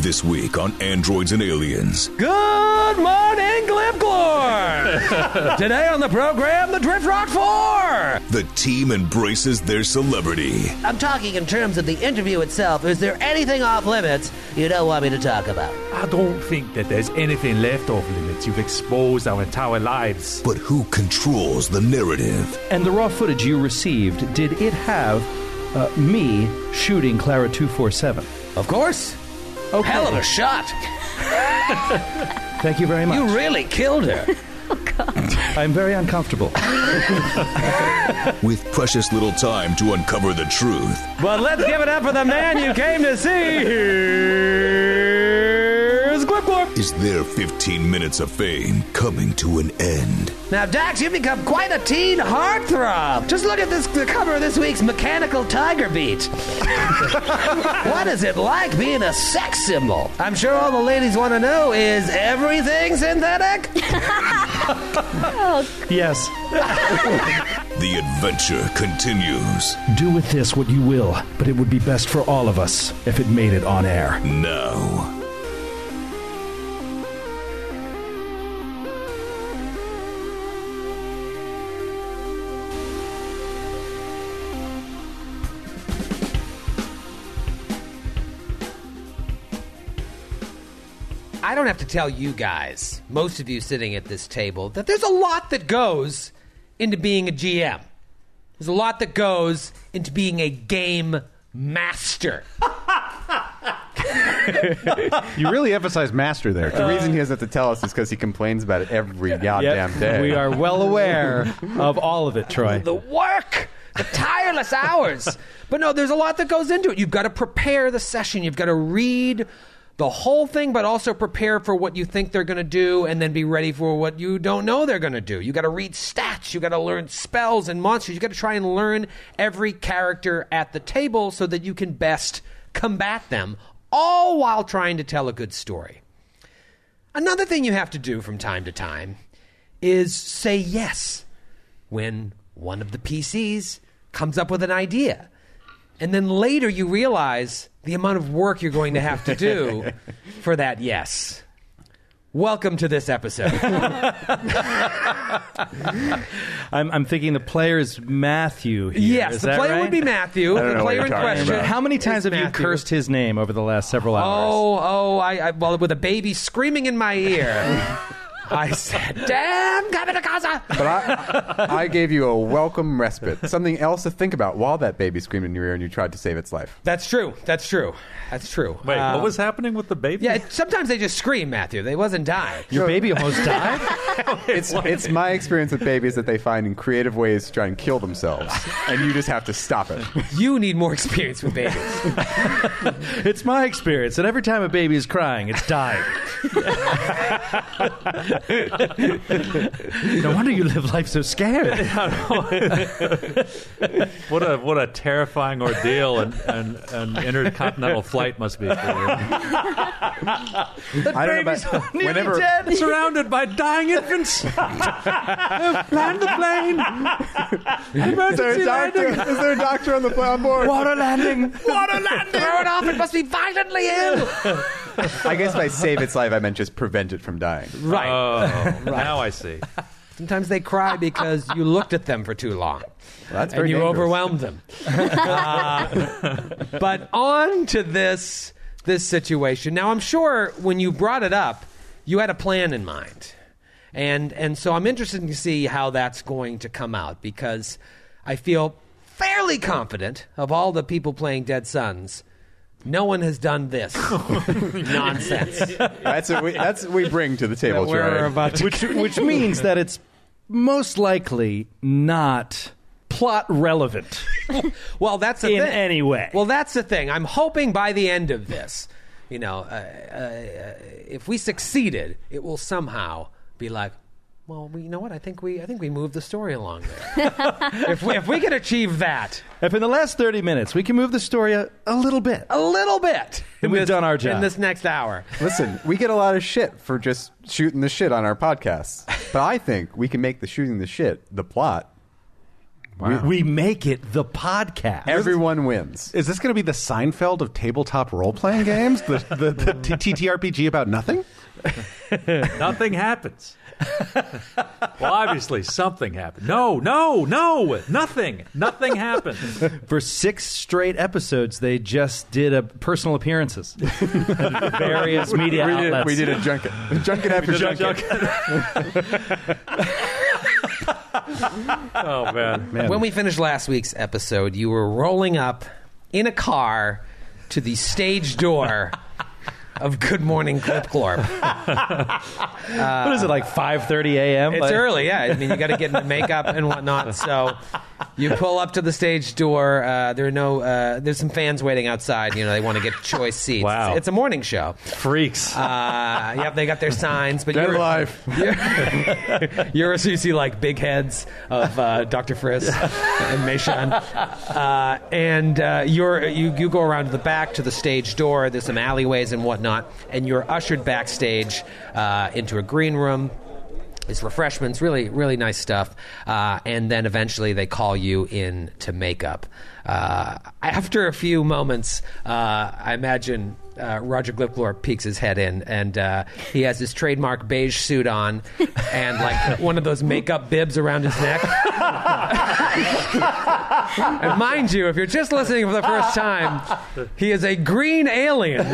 This week on Androids and Aliens. Good morning, Glipglor! Today on the program, the Drift Rock 4! The team embraces their celebrity. I'm talking in terms of the interview itself. Is there anything off limits you don't want me to talk about? I don't think that there's anything left off limits. You've exposed our entire lives. But who controls the narrative? And the raw footage you received, did it have uh, me shooting Clara 247? Of course. Okay. Hell of a shot. Thank you very much. You really killed her. Oh god. I'm very uncomfortable. With precious little time to uncover the truth. But let's give it up for the man you came to see. Here's Glipglor. Is their 15 minutes of fame coming to an end? Now, Dax, you've become quite a teen heartthrob. Just look at this the cover of this week's Mechanical Tiger Beat. what is it like being a sex symbol? I'm sure all the ladies want to know is everything synthetic? yes. The adventure continues Do with this what you will, but it would be best for all of us if it made it on air. now. Don't have to tell you guys, most of you sitting at this table, that there's a lot that goes into being a GM. There's a lot that goes into being a game master. You really emphasize master there. The reason he doesn't have to tell us is because he complains about it every goddamn day. We are well aware of all of it, Troy. the work, the tireless hours. But no, there's a lot that goes into it. You've got to prepare the session. You've got to read the whole thing, but also prepare for what you think they're going to do and then be ready for what you don't know they're going to do. You got to read stats. You got to learn spells and monsters. You got to try and learn every character at the table so that you can best combat them, all while trying to tell a good story. Another thing you have to do from time to time is say yes when one of the PCs comes up with an idea. And then later you realize the amount of work you're going to have to do for that yes. Welcome to this episode. I'm, I'm thinking the player is Matthew here. yes, Is the that player right? would be Matthew. I don't The know what player you're in talking question. about. How many times is have you Matthew. cursed his name over the last several hours? Oh, oh, I, I well with a baby screaming in my ear. I said, "Damn, come to casa." But I, I gave you a welcome respite, something else to think about while that baby screamed in your ear and you tried to save its life. That's true. That's true. That's true. Wait, Uh, what was happening with the baby? Yeah, it- sometimes they just scream, Matthew. They wasn't dying. Your baby almost died? It's it's my experience with babies that they find in creative ways to try and kill themselves, and you just have to stop it. You need more experience with babies. it's my experience that every time a baby is crying, it's dying. no wonder you live life so scared. What a what a terrifying ordeal and, and, and intercontinental flight must be for you. I don't know about whenever Surrounded by dying infants. Land the plane. is there a doctor? Is there a doctor on the on board? Water landing. Water landing. Throw it off. It must be violently ill. I guess by save its life, I meant just prevent it from dying. Right. Oh, Oh, now I see. Sometimes they cry because you looked at them for too long. That's and very you dangerous. overwhelmed them. Uh, but on to this this situation. Now, I'm sure when you brought it up, you had a plan in mind, and and so I'm interested to see how that's going to come out because I feel fairly confident of all the people playing Dead Suns. No one has done this nonsense. That's what we, that's what we bring to the table, that we're about to which, which means that it's most likely not plot relevant Well, that's the in thing. any way. Well, that's the thing. I'm hoping by the end of this, you know, uh, uh, if we succeeded, it will somehow be like, well, we, you know what? I think we, I think we moved the story along there. if we, if we can achieve that if in the last 30 minutes we can move the story a, a little bit, a little bit, Then in we've this- done our job. in this next hour. Listen, we get a lot of shit for just shooting the shit on our podcasts, but I think we can make the shooting the shit the plot. We, we make it the podcast. Everyone wins. Is this going to be the Seinfeld of tabletop role playing games? The, the, the t- TTRPG about nothing? Nothing happens. well, obviously something happened. No, no, no, nothing. Nothing happened. For six straight episodes, they just did a personal appearances at various media we, did, outlets. we did a junket. junket after junket. junket. Oh man. When we finished last week's episode, you were rolling up in a car to the stage door of Good Morning Glipglorp. what is it like 5:30 a.m.? It's Like- early, yeah. I mean, you got to get into makeup and whatnot. So you pull up to the stage door. Uh, there are no. Uh, there's some fans waiting outside. You know, they want to get choice seats. Wow. It's, it's a morning show. Freaks. Uh, yep, they got their signs, but Dead you're alive. You're, you're so you see like big heads of uh, Dr. Friss and Meishan, uh, and uh, you're you you go around to the back to the stage door. There's some alleyways and whatnot, and you're ushered backstage uh, into a green room. There's refreshments, really, really nice stuff. Uh, and then eventually they call you in to makeup. Uh, after a few moments, uh, I imagine uh, Roger Glipglor peeks his head in, and uh, he has his trademark beige suit on, and like one of those makeup bibs around his neck. and mind you, if you're just listening for the first time, he is a green alien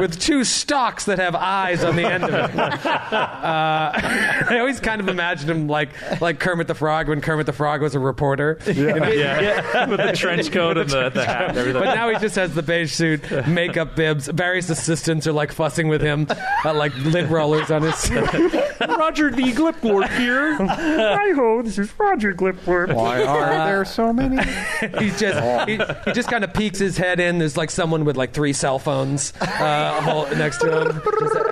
with two stalks that have eyes on the end of it. Uh, I always kind of imagined him like like Kermit the Frog when Kermit the Frog was a reporter. You know? yeah. With the trench coat and the, the hat and everything. But now he just has the beige suit, makeup bibs. Various assistants are like fussing with him, uh, like lid rollers on his. Roger the Glipglord here. Hi ho, this is Roger Glipworth. Why are there so many? He's just he, he just kind of peeks his head in. There's like someone with like three cell phones uh, hol- next to him.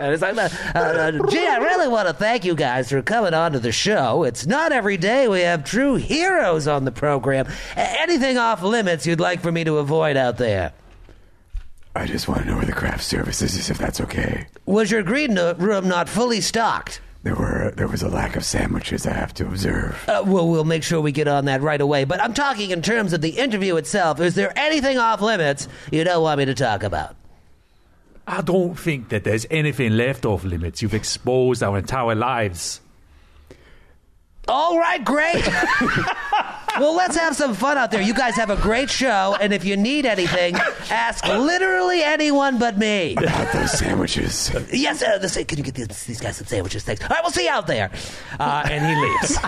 And it's like, uh, uh, gee, I really want to thank you guys for coming on to the show. It's not every day we have true heroes on the program. A- anything off limits you'd like for me to avoid out there? I just want to know where the craft services is, if that's okay. Was your green room not fully stocked? There were there was a lack of sandwiches. I have to observe. Uh, well, we'll make sure we get on that right away. But I'm talking in terms of the interview itself. Is there anything off limits you don't want me to talk about? I don't think that there's anything left off limits. You've exposed our entire lives. All right, great. well, let's have some fun out there. You guys have a great show, and if you need anything, ask literally anyone but me. About those sandwiches. Yes, uh, the, can you get these, these guys some sandwiches? Thanks. All right, we'll see you out there. Uh, and he leaves.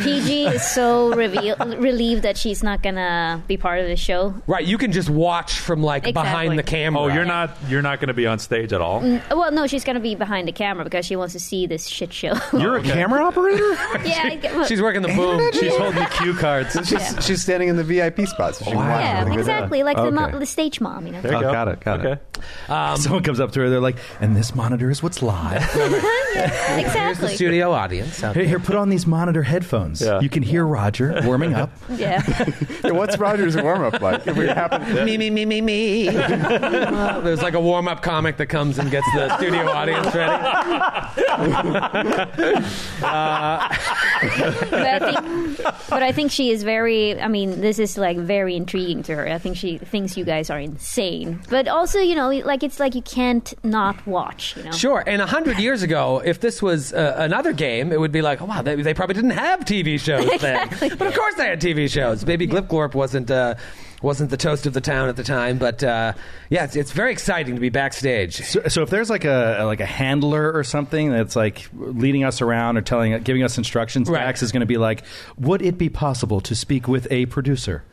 PG is so reveal- relieved that she's not gonna be part of the show. Right, you can just watch from like behind the camera. Oh, you're not you're not going to be on stage at all. Well, no, she's gonna be behind the camera because she wants to see this shit show. You're a camera operator? yeah, I get- well, She's working the boom. She's holding the cue cards. She's, she's standing in the VIP spot, so she can watch yeah, everything exactly, like the, mo- the stage mom, you know. There you Oh, go. got it, got it. okay. Someone comes up to her, they're like, and this monitor is what's live. Exactly. Here's the studio audience. here, here, put on these monitor headphones. Yeah. You can hear Roger warming up. Yeah. Yeah, what's Roger's warm up like? If we happen, Me, me, me, me, me. Uh, there's like a warm up comic that comes and gets the studio audience ready. but, I think, but I think she is very. I mean, this is like very intriguing to her. I think she thinks you guys are insane, but also, you know, like it's like you can't not watch. You know. Sure, and a hundred years ago, if this was uh, another game, it would be like, oh wow, they, they probably didn't have TV shows then. Exactly. But of course, they had TV shows. Baby Glipglorp wasn't uh, wasn't the toast of the town at the time, but uh, yeah, it's, it's very exciting to be backstage. So, so if there's like a like a handler or something that's like leading us around or telling, giving us instructions, Right. Dax is going to be like, "Would it be possible to speak with a producer?"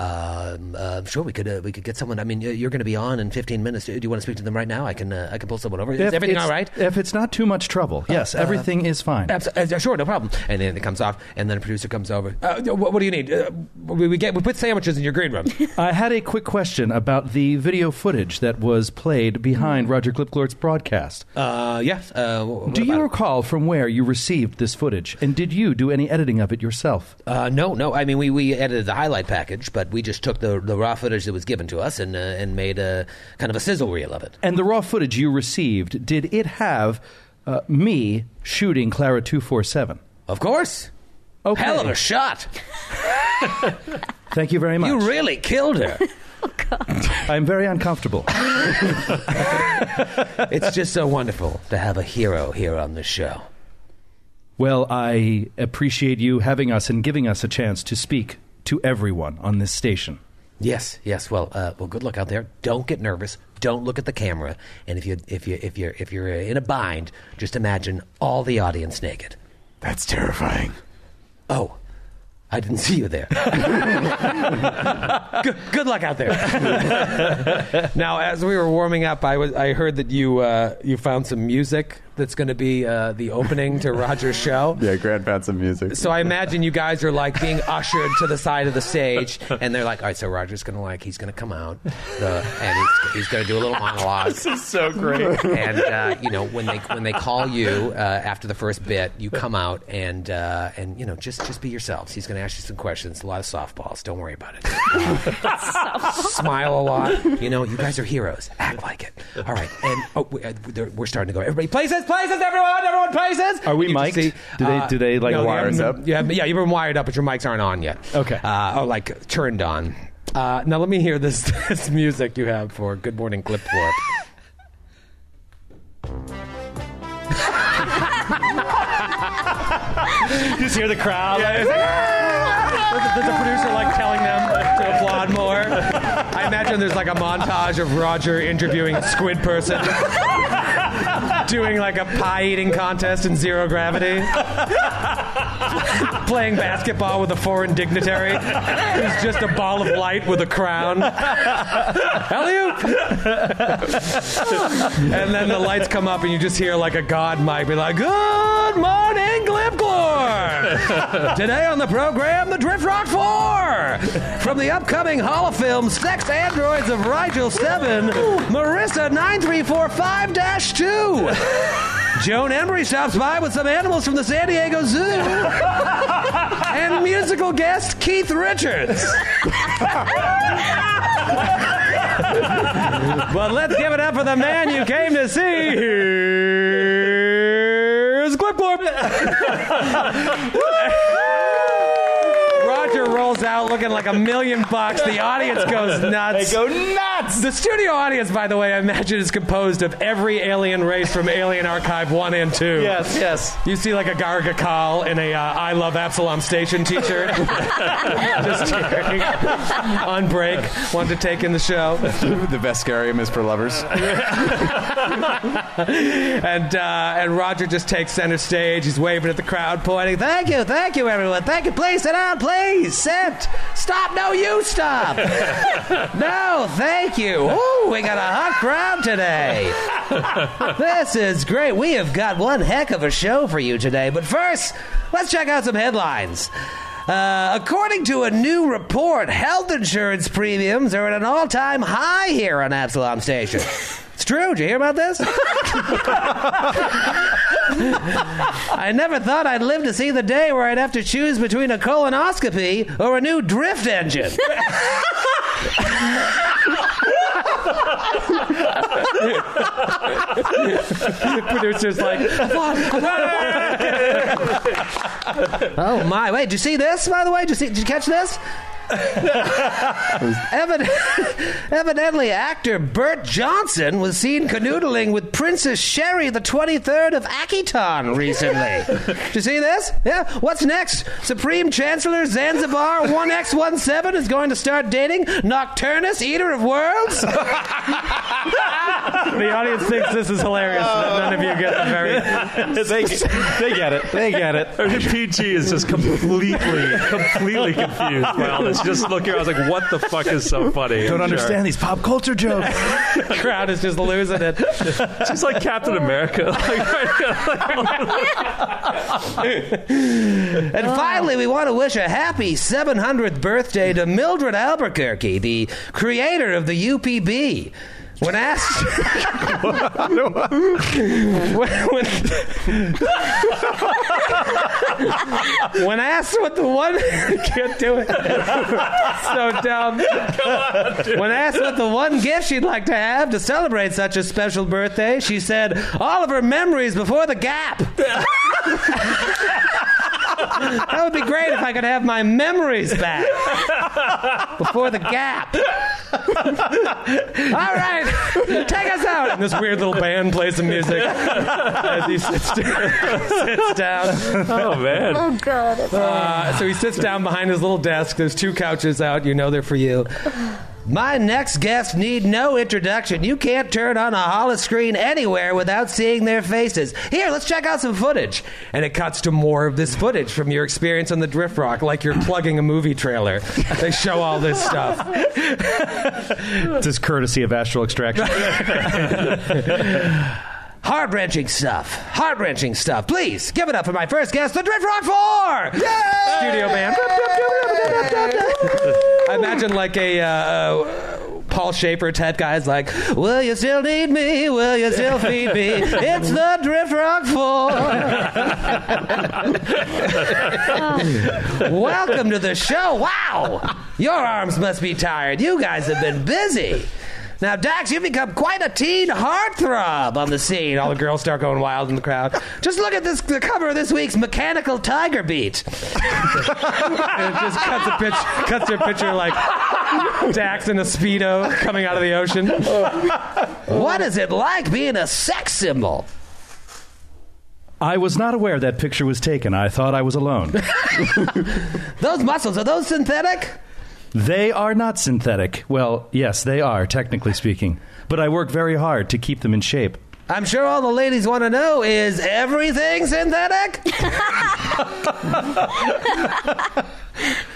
Um, uh, sure, we could uh, we could get someone. I mean, you- you're going to be on in 15 minutes. Do you want to speak to them right now? I can uh, I can pull someone over. Is If everything it's- all right? If it's not too much trouble, yes, everything is fine. Abs- uh, sure, no problem. And then it comes off, and then a producer comes over. Uh, what, what do you need? Uh, we, we get we put sandwiches in your green room. I had a quick question about the video footage that was played behind Roger Glipglorp's broadcast. Uh, yes. Uh, Do you about it? recall from where you received this footage, and did you do any editing of it yourself? Uh, no, no. I mean, we, we edited the highlight package, but we just took the the raw footage that was given to us and uh, and made a kind of a sizzle reel of it. And the raw footage you received, did it have uh, me shooting Clara two four seven? Of course. Okay. Hell of a shot. Thank you very much. You really killed her. Oh, I'm very uncomfortable. it's just so wonderful to have a hero here on the show. Well, I appreciate you having us and giving us a chance to speak to everyone on this station. Yes, yes. Well, uh, well, good luck out there. Don't get nervous. Don't look at the camera. And if you if you if you're if you're in a bind, just imagine all the audience naked. That's terrifying. Oh, I didn't see you there. good, good luck out there. now, as we were warming up, I was I heard that you uh, you found some music that's going to be uh, the opening to Roger's show. Yeah, Grant found some music. So I imagine you guys are like being ushered to the side of the stage, and they're like, "All right, so Roger's gonna like he's gonna come out, the, and he's, he's gonna do a little monologue." this is so great. And uh, you know when they when they call you uh, after the first bit, you come out and uh, and you know just just be yourselves. He's gonna ask you some questions, a lot of softballs. Don't worry about it. Smile a lot. You know, you guys are heroes. Act like it. All right, and oh, we- uh, they're- we're starting to go. Everybody, places, places, everyone, everyone, places. Are we You mic'd? Do they- do they, like, no, you wires haven't up? been- You have, yeah, you've been wired up, but your mics aren't on yet. Okay. Uh, oh, like turned on. Uh, now let me hear this this music you have for Good Morning Clip Warp. You just hear the crowd. There's a producer like telling them to applaud more. I imagine there's like a montage of Roger interviewing a squid person, doing like a pie eating contest in zero gravity, playing basketball with a foreign dignitary who's just a ball of light with a crown. Alley-oop! and then the lights come up and you just hear like a god mic be like, Good morning! Today on the program, the Drift Rock 4! From the upcoming Hall Fame Sex Androids of Rigel 7, Marissa 9345 2. Joan Embery stops by with some animals from the San Diego Zoo. and musical guest Keith Richards. but let's give it up for the man you came to see. Here's Glipglorp. Roger rolls out looking like a million bucks. The audience goes nuts. They go nuts. The studio audience, by the way, I imagine is composed of every alien race from Alien Archive 1 and 2. Yes, yes. You see like a Garaggakal in a uh, I Love Absalom Station t-shirt. Just cheering. on break. Wanted to take in the show. the Veskarium is for lovers. And uh, and Roger just takes center stage. He's waving at the crowd, pointing, Thank you, thank you, everyone. Thank you. Please sit down, please. Sit. Stop. No, you stop. no, thank you. Ooh, we got a hot crowd today. this is great. We have got one heck of a show for you today. But first, let's check out some headlines. Uh, according to a new report, health insurance premiums are at an all time high here on Absalom Station. It's true. Did you hear about this? I never thought I'd live to see the day where I'd have to choose between a colonoscopy or a new drift engine. Producer's like, oh my! Wait, did you see this? By the way, did you, see, did you catch this? Evid- evidently, actor Burt Johnson was seen canoodling with Princess Sherry the 23rd of Akiton recently. Did you see this? Yeah. What's next? Supreme Chancellor Zanzibar 1X17 is going to start dating Nocturnus, Eater of Worlds? the audience thinks this is hilarious. None of you get the very. they, they get it. They get it. PG is just completely, completely confused by all this. Just look here. I was like, what the fuck is so funny? Don't I'm understand sure. these pop culture jokes. The crowd is just losing it. She's like Captain America. Like, And finally, we want to wish a happy 700th birthday to Mildred Albuquerque, the creator of the UPB. When asked, when, when, asked what the one can't do it, so dumb. When asked what the one gift she'd like to have to celebrate such a special birthday, she said, "All of her memories before the gap." That would be great if I could have my memories back before the gap. All right, take us out. And this weird little band plays some music as he sits, sits down. Oh man. Oh God. Uh, so he sits down behind his little desk. There's two couches out. You know they're for you. My next guests need no introduction. You can't turn on a holo screen anywhere without seeing their faces. Here, let's check out some footage. And it cuts to more of this footage from your experience on the Drift Rock, like you're plugging a movie trailer. They show all this stuff. This is courtesy of Astral Extraction. Heart wrenching stuff. Heart wrenching stuff. Please give it up for my first guest, the Drift Rock 4! Studio band. I imagine like a. Uh, Paul Shaffer type guys like, Will you still need me? Will you still feed me? It's the Drift Rock 4. Welcome to the show. Wow. Your arms must be tired. You guys have been busy. Now, Dax, you've become quite a teen heartthrob on the scene. All the girls start going wild in the crowd. Just look at this the cover of this week's Mechanical Tiger Beat. it just cuts a pitch, cuts to a picture like Dax in a speedo coming out of the ocean. what is it like being a sex symbol? I was not aware that picture was taken. I thought I was alone. Those muscles are those synthetic? They are not synthetic. Well, yes, they are, technically speaking. But I work very hard to keep them in shape. I'm sure all the ladies want to know is everything synthetic?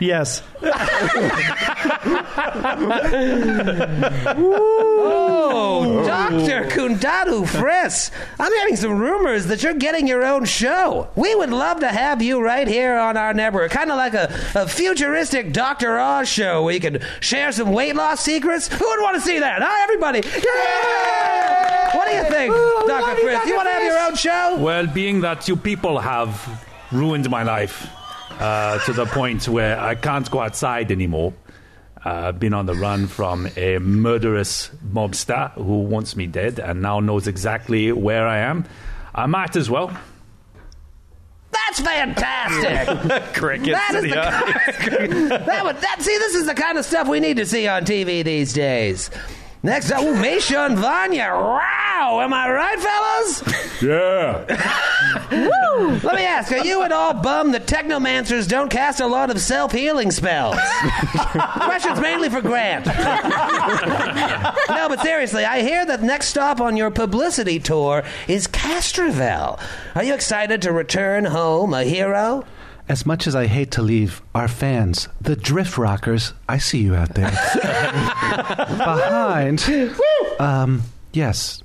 Yes. Oh, Dr. Kundadu Friss, I'm hearing some rumors that you're getting your own show. We would love to have you right here on our network, kind of like a, a futuristic Dr. Oz show where you can share some weight loss secrets. Who would want to see that? Huh, everybody? Yay! What do you think, Dr. Friss? You want to have your own show? Well, being that you people have ruined my life uh, to the point where I can't go outside anymore. Uh, I've been on the run from a murderous mobster who wants me dead and now knows exactly where I am. I might as well. That's fantastic. Crickets. That is the kind, that would that see this is the kind of stuff we need to see on TV these days. Next up, ooh, Misha and Vanya. Wow, am I right, fellas? Yeah. Let me ask: Are you at all bummed that technomancers don't cast a lot of self-healing spells? Questions mainly for Grant. no, but seriously, I hear that next stop on your publicity tour is Castrovel. Are you excited to return home a hero? As much as I hate to leave our fans, the Drift Rockers, I see you out there. Behind. Um, yes.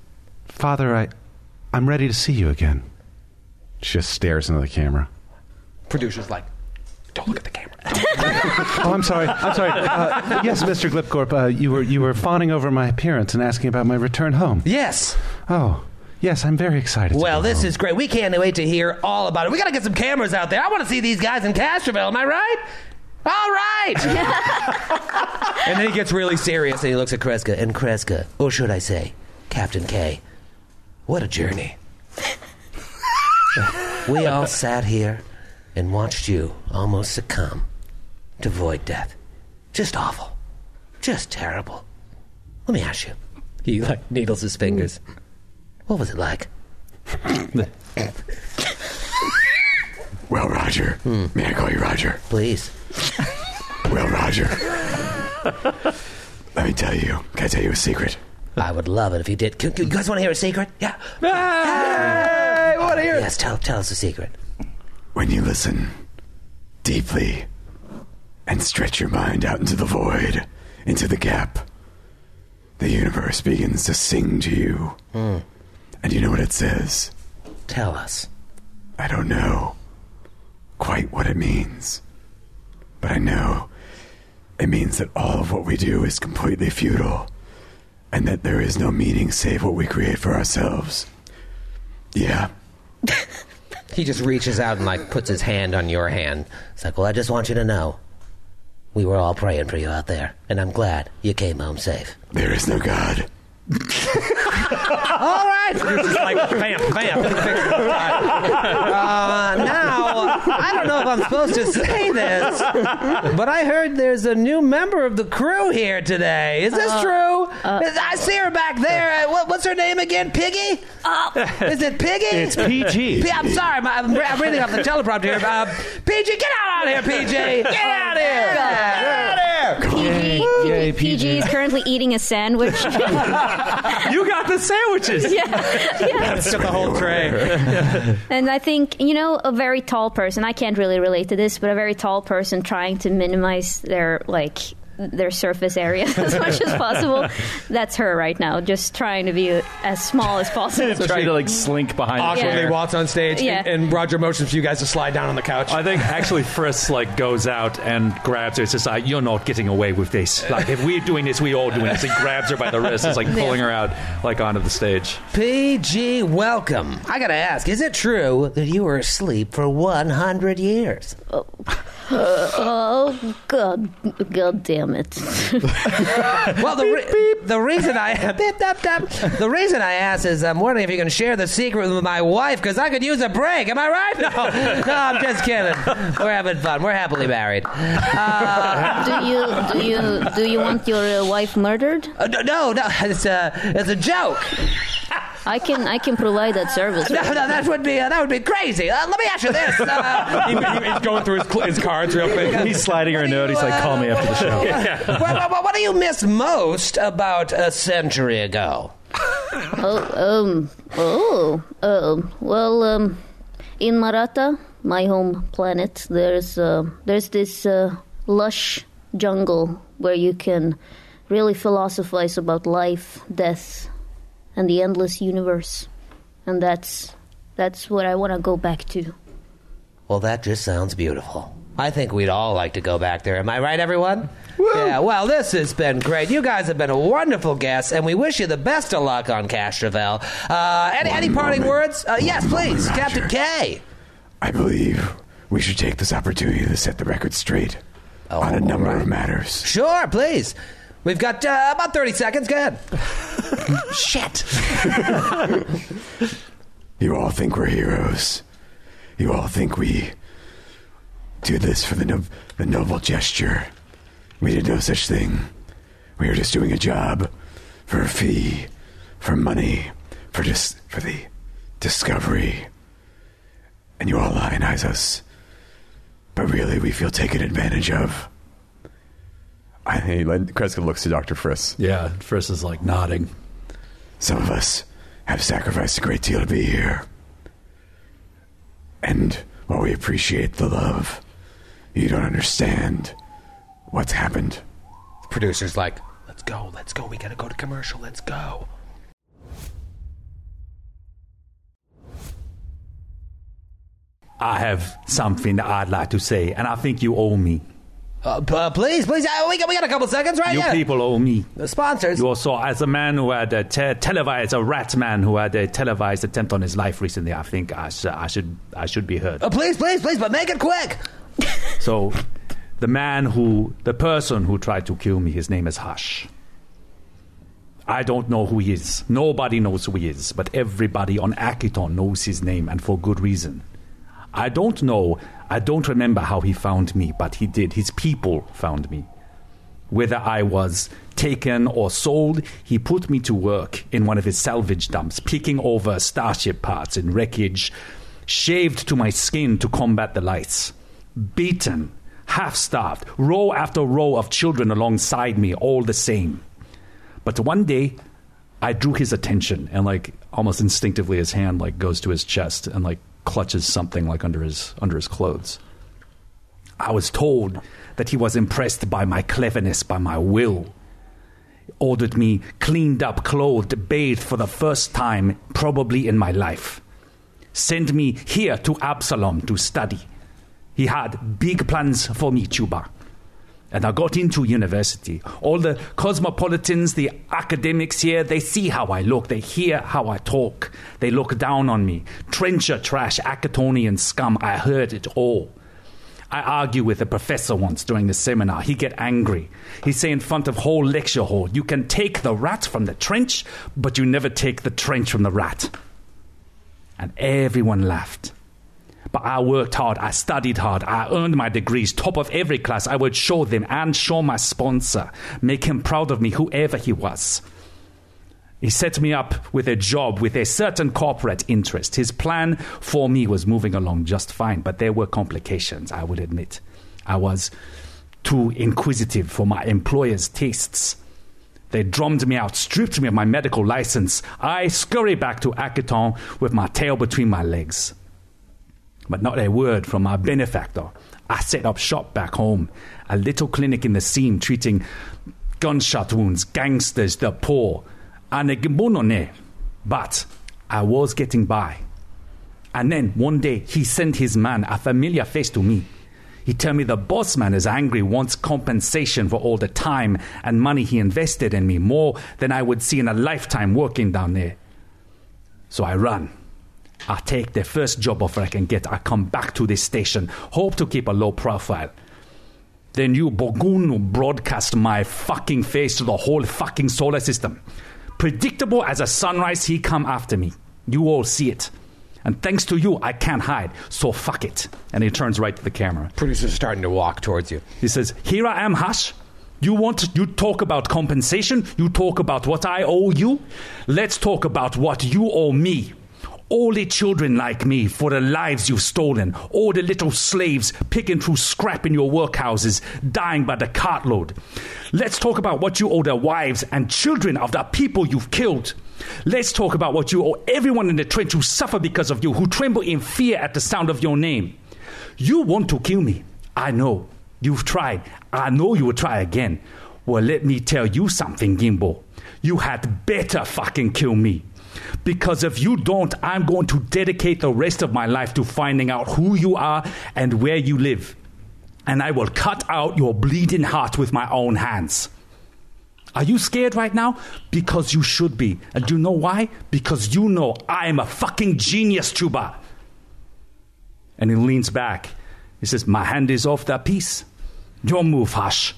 Father, I I'm ready to see you again. She just stares into the camera. Producer's like, don't look at the camera. Oh, I'm sorry. I'm sorry. Uh, yes, Mr. Glipglorp, uh, you were you were fawning over my appearance and asking about my return home. Yes. Oh, yes, I'm very excited. to Well, go this home. is great. We can't wait to hear all about it. We got to get some cameras out there. I want to see these guys in Castrovel. Am I right? All right. and then he gets really serious and he looks at Kreska. And Kreska, or should I say, Captain K, what a journey. we all sat here and watched you almost succumb to void death. Just awful. Just terrible. Let me ask you. He like needles his fingers. What was it like? Well, Roger. Hmm. May I call you Roger? Please. Well, Roger. Let me tell you. Can I tell you a secret? I would love it if you did. Can, can you guys want to hear a secret? Yeah. Hey, what to hear? Yes, tell, tell us a secret. When you listen deeply and stretch your mind out into the void, into the gap, the universe begins to sing to you. Hmm. And you know what it says? Tell us. I don't know quite what it means. But I know it means that all of what we do is completely futile and that there is no meaning save what we create for ourselves. Yeah. He just reaches out and like puts his hand on your hand. It's like, well, I just want you to know, we were all praying for you out there, and I'm glad you came home safe. There is no God. All right. You're just like bam, bam. uh, now, I don't know if I'm supposed to say this, but I heard there's a new member of the crew here today. Is this true? I see her back there. Uh, what, what's her name again? Piggy? Is it Piggy? It's PG. P- I'm sorry, my, I'm, I'm reading off the teleprompter here. Uh, PG, get out of here, PG! Get out of here! Get out of here! PG, Yay, PG, PG. is currently eating a sandwich. You got the sandwiches. yeah, yeah. It's got the whole tray. And I think, you know, a very tall person, I can't really relate to this, but a very tall person trying to minimize their, like, their surface area as much as possible. That's her right now, just trying to be as small as possible. Trying to like slink behind. the Awkwardly chair. walks on stage, Yeah. and, and Roger motions for you guys to slide down on the couch. I think actually Friss like goes out and grabs her. It's just like you're not getting away with this. Like if we're doing this, we all doing this. He grabs her by the wrist. It's like pulling her out like onto the stage. PG, welcome. I gotta ask, is it true that you were asleep for 100 years? Oh, Oh god, God damn it. Well, the, re- the reason I beep, dap, dap. the reason I asked is I'm wondering if you can share the secret with my wife because I could use a break. Am I right? No, no, I'm just kidding. We're having fun. We're happily married. Uh, do you do you do you want your uh, wife murdered? uh, no, no, no, it's a it's a joke. I can I can provide that service. No, no, that would be uh, that would be crazy. Uh, let me ask you this. Uh, He- he- he's going through his, cl- his cards real quick. He's sliding her a note. He's like, "Call me after the show." what, what, what do you miss most about a century ago? Oh, um, oh, um, well, um, in Maratha, my home planet, there's uh, there's this uh, lush jungle where you can really philosophize about life, death, and the endless universe, and that's that's what I want to go back to. Well, that just sounds beautiful. I think we'd all like to go back there. Am I right, everyone? Yeah, well, this has been great. You guys have been a wonderful guest, and we wish you the best of luck on Castrovel. Uh, any, any parting words? Uh, yes, please, Captain K. I believe we should take this opportunity to set the record straight Oh, on a number all right. of matters. Sure, please. We've got uh, about 30 seconds. Go ahead. Shit. You all think we're heroes. You all think we do this for the, no- the noble gesture. We did no such thing. We were just doing a job for a fee, for money, for just for the discovery. And you all lionize us. But really, we feel taken advantage of. I think Kreska looks to Dr. Friss. Yeah, Friss is like nodding. Some of us have sacrificed a great deal to be here. And while we appreciate the love, you don't understand what's happened. The Producer's like, let's go, let's go. We gotta go to commercial. Let's go. I have something that I'd like to say, and I think you owe me. Uh, p- uh, please, please. Uh, we, got, we got a couple seconds, right? You yeah. people owe me. The sponsors. You also, as a man who had a te- televised, a rat man who had a televised attempt on his life recently, I think I, sh- I should, I should be heard. Uh, please, please, please, but make it quick. So, the man who, the person who tried to kill me, his name is Hush. I don't know who he is. Nobody knows who he is, but everybody on Akiton knows his name, and for good reason. I don't know, I don't remember how he found me, but he did. His people found me. Whether I was taken or sold, he put me to work in one of his salvage dumps, picking over starship parts and wreckage, shaved to my skin to combat the lights, beaten, half starved, row after row of children alongside me, all the same. But one day, I drew his attention, and like almost instinctively, his hand like goes to his chest and like clutches something like under his under his clothes. I was told that he was impressed by my cleverness, by my will. Ordered me cleaned up, clothed, bathed for the first time, probably in my life. Sent me here to Absalom to study. He had big plans for me, Chuba. And I got into university. All the cosmopolitans, the academics here, they see how I look. They hear how I talk. They look down on me. Trencher trash, Akitonian scum. I heard it all. I argue with a professor once during the seminar. He get angry. He say in front of whole lecture hall, you can take the rat from the trench, but you never take the trench from the rat. And everyone laughed. But I worked hard, I studied hard, I earned my degrees, top of every class. I would show them and show my sponsor, make him proud of me, whoever he was. He set me up with a job with a certain corporate interest. His plan for me was moving along just fine, but there were complications, I would admit. I was too inquisitive for my employer's tastes. They drummed me out, stripped me of my medical license. I scurry back to Akiton with my tail between my legs. But not a word from my benefactor. I set up shop back home, a little clinic in the seam treating gunshot wounds, gangsters, the poor. And a gimbono But I was getting by. And then one day he sent his man, a familiar face to me. He tell me the boss man is angry, wants compensation for all the time and money he invested in me, more than I would see in a lifetime working down there. So I run. I take the first job offer I can get. I come back to this station, hope to keep a low profile. Then you Bogunu broadcast my fucking face to the whole fucking solar system. Predictable as a sunrise, he come after me. You all see it. And thanks to you, I can't hide. So fuck it. And he turns right to the camera. Producer's starting to walk towards you. He says, Here I am, Hush. You want you talk about compensation? You talk about what I owe you? Let's talk about what you owe me. All the children like me for the lives you've stolen. All the little slaves picking through scrap in your workhouses, dying by the cartload. Let's talk about what you owe the wives and children of the people you've killed. Let's talk about what you owe everyone in the trench who suffer because of you, who tremble in fear at the sound of your name. You want to kill me. I know. You've tried. I know you will try again. Well, let me tell you something, Gimbo. You had better fucking kill me. Because if you don't, I'm going to dedicate the rest of my life to finding out who you are and where you live. And I will cut out your bleeding heart with my own hands. Are you scared right now? Because you should be. And do you know why? Because you know I am a fucking genius, Chuba. And he leans back. He says, My hand is off that piece. Your move, Hush.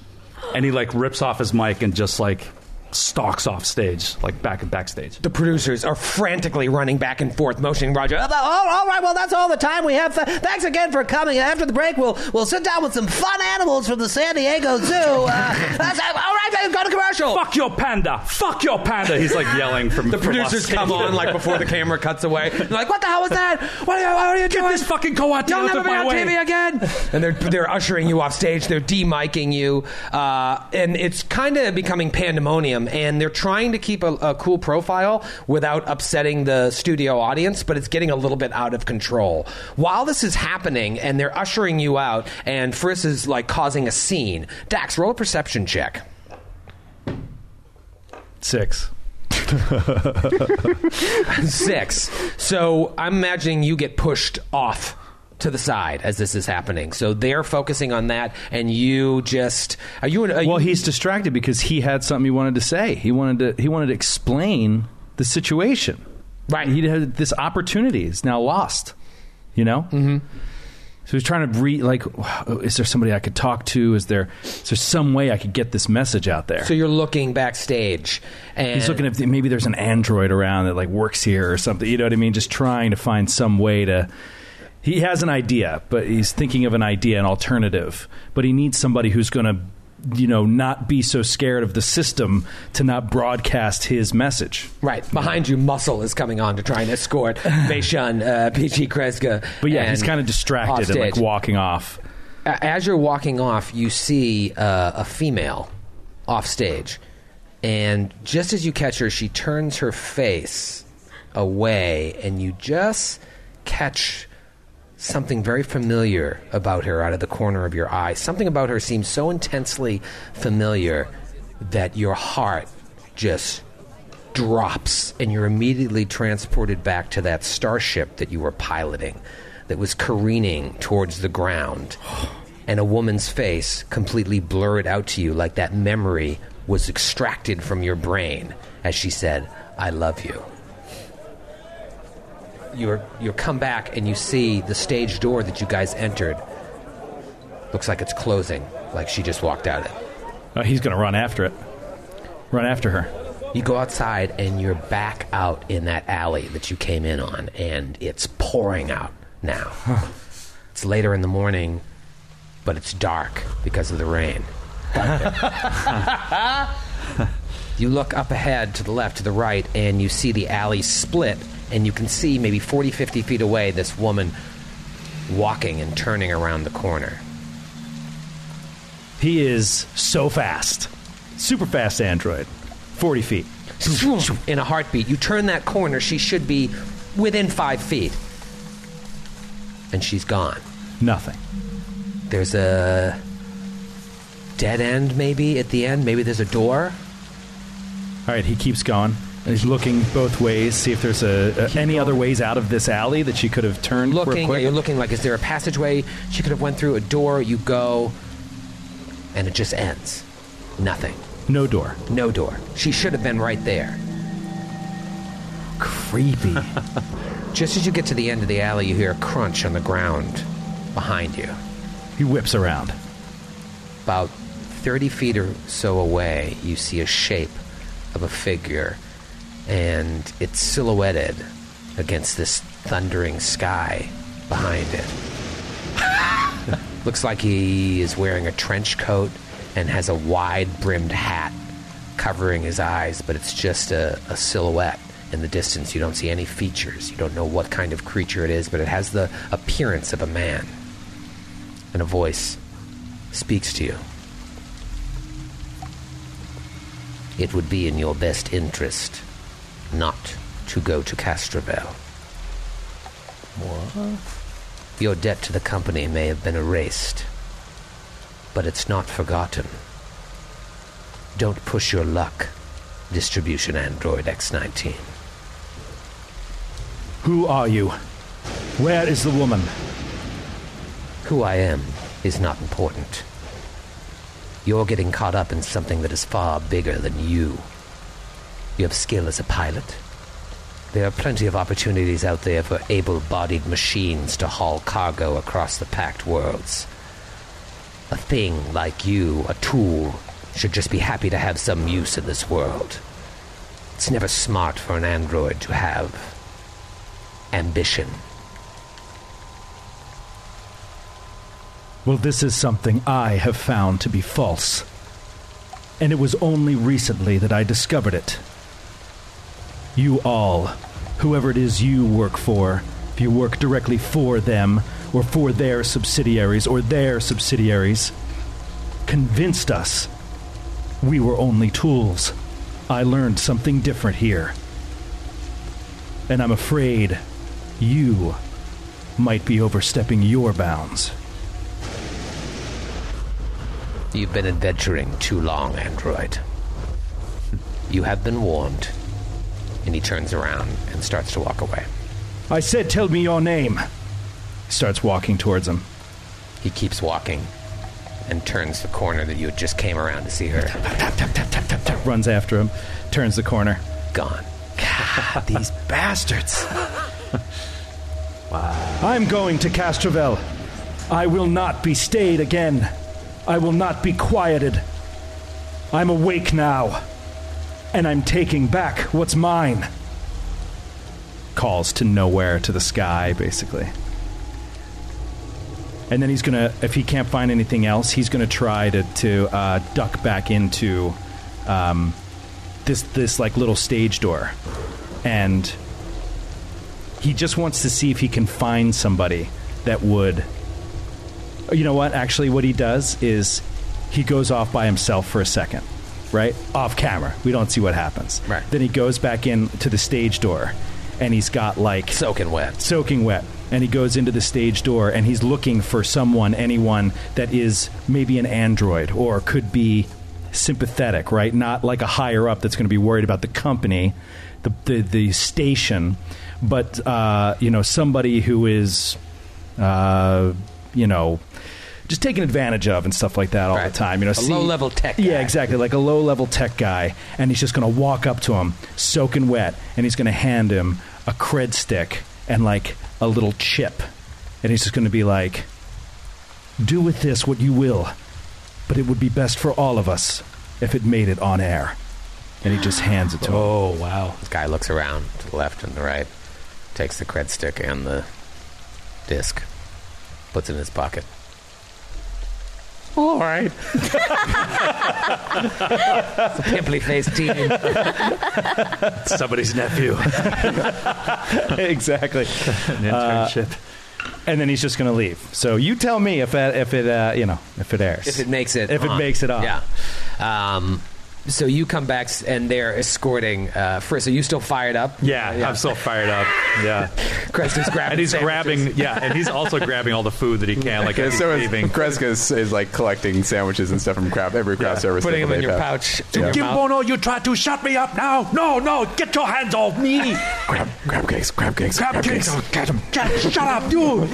And he like rips off his mic and just like stalks off stage, like back and backstage. The producers are frantically running back and forth, motioning Roger. "Oh, all right, well, that's all the time we have. Thanks again for coming. After the break, we'll we'll sit down with some fun animals from the San Diego Zoo. Uh, that's, all right, go to commercial. Fuck your panda! Fuck your panda! He's like yelling from The from producers come stage. on like before the camera cuts away. They're like, "What the hell was that? What are you, what are you doing? Get this fucking co-op You'll never be on way. TV again." And they're they're ushering you off stage. They're demiking you, uh, and it's kind of becoming pandemonium. And they're trying to keep a, a cool profile without upsetting the studio audience, but it's getting a little bit out of control. While this is happening, and they're ushering you out, and Friss is like causing a scene. Dax, roll a perception check. Six. Six. So I'm imagining you get pushed off to the side as this is happening. So they're focusing on that, and you just are you? Are Well, you, he's distracted because he had something he wanted to say. He wanted to he wanted to explain the situation. Right. He had this opportunity. is now lost. You know. Mm-hmm. So he's trying to re like, is there somebody I could talk to? Is there is there some way I could get this message out there? so you're looking backstage, and He's looking at maybe there's an android around that like works here or something. You know what I mean? Just trying to find some way to. He has an idea, but he's thinking of an idea, an alternative. But he needs somebody who's going to, you know, not be so scared of the system to not broadcast his message. Right behind you, Muscle is coming on to try and escort Beishun, uh, PG Kreska. But yeah, he's kind of distracted and like walking off. As you're walking off, you see uh, a female off stage, and just as you catch her, she turns her face away, and you just catch something very familiar about her out of the corner of your eye. Something about her seems so intensely familiar that your heart just drops and you're immediately transported back to that starship that you were piloting that was careening towards the ground and a woman's face completely blurred out to you like that memory was extracted from your brain as she said i love you you're you come back and you see the stage door that you guys entered looks like it's closing like she just walked out of it Uh, he's going to run after it. Run after her. You go outside and you're back out in that alley that you came in on, and it's pouring out. now. It's later in the morning, but it's dark because of the rain. you look up ahead to the left, to the right, and you see the alley split, and you can see maybe 40, 50 feet away this woman walking and turning around the corner. He is so fast. Super fast android. 40 feet. In a heartbeat, you turn that corner, she should be within five feet. And she's gone. Nothing. There's a dead end, maybe, at the end. Maybe there's a door. All right, he keeps going. And he's looking both ways, see if there's a, a any other ways out of this alley that she could have turned real looking quick. you're looking like is there a passageway she could have went through a door you go and it just ends nothing No door. no door she should have been right there Creepy. just as you get to the end of the alley you hear a crunch on the ground behind you he whips around. about 30 feet or so away you see a shape of a figure and it's silhouetted against this thundering sky behind it. Looks like he is wearing a trench coat and has a wide brimmed hat covering his eyes but it's just a, a silhouette in the distance. You don't see any features. You don't know what kind of creature it is but it has the appearance of a man. And a voice speaks to you. It would be in your best interest not to go to Castrovel. What? Your debt to the company may have been erased, but it's not forgotten. Don't push your luck, distribution android X19. Who are you? Where is the woman? Who I am is not important. You're getting caught up in something that is far bigger than you. You have skill as a pilot. There are plenty of opportunities out there for able bodied machines to haul cargo across the Pact Worlds. A thing like you, a tool, should just be happy to have some use in this world. It's never smart for an android to have ambition. Well, this is something I have found to be false. And it was only recently that I discovered it. You all, whoever it is you work for, if you work directly for them, or for their subsidiaries, or their subsidiaries, convinced us we were only tools. I learned something different here. And I'm afraid you might be overstepping your bounds. You've been adventuring too long, android. You have been warned. And he turns around and starts to walk away. I said, tell me your name. Starts walking towards him. He keeps walking and turns the corner that you had just came around to see her. Runs after him, turns the corner. Gone. These bastards. wow. I'm going to Castrovel. I will not be stayed again. I will not be quieted. I'm awake now. And I'm taking back what's mine. Calls to nowhere to the sky, basically. And then he's gonna, if he can't find anything else, he's gonna try to to uh, duck back into um, this this like little stage door, and he just wants to see if he can find somebody that would. You know what? Actually, what he does is he goes off by himself for a second, right? Off camera. We don't see what happens. Right. Then he goes back in to the stage door, and he's got like Soaking wet. soaking wet and he goes into the stage door and he's looking for someone anyone that is maybe an android or could be sympathetic right not like a higher up that's going to be worried about the company the the, the station but uh, you know somebody who is uh, you know just taken advantage of and stuff like that all Right. the time you know A low-level tech yeah exactly like a low level tech guy and he's just going to walk up to him soaking wet and he's going to hand him a cred stick and like a little chip and he's just going to be like do with this what you will but it would be best for all of us if it made it on air and he just hands it to him Oh, wow. This guy looks around to the left and the right, takes the cred stick and the disc. Puts it in his pocket. All right. It's a pimply faced teen. Somebody's nephew. exactly. An internship. And then he's just going to leave. So you tell me if it, if it uh, you know if it airs. if it makes it If it makes it on. yeah um, so you come back and they're escorting uh, Friss. Are you still fired up? yeah, I'm still fired up. Yeah. Creston's grabbing And he's sandwiches. grabbing, yeah, and he's also grabbing all the food that he can. Like, Yeah, as he's so leaving. Kreska is, is like collecting sandwiches and stuff from craft every craft Yeah. service. putting them in your have. pouch. in Yeah. your mouth. Kimbono, you try to shut me up now. No, no, get your hands off me. Crab, crab cakes, crab cakes, Crab cakes. Oh, get him. Get, shut up, you.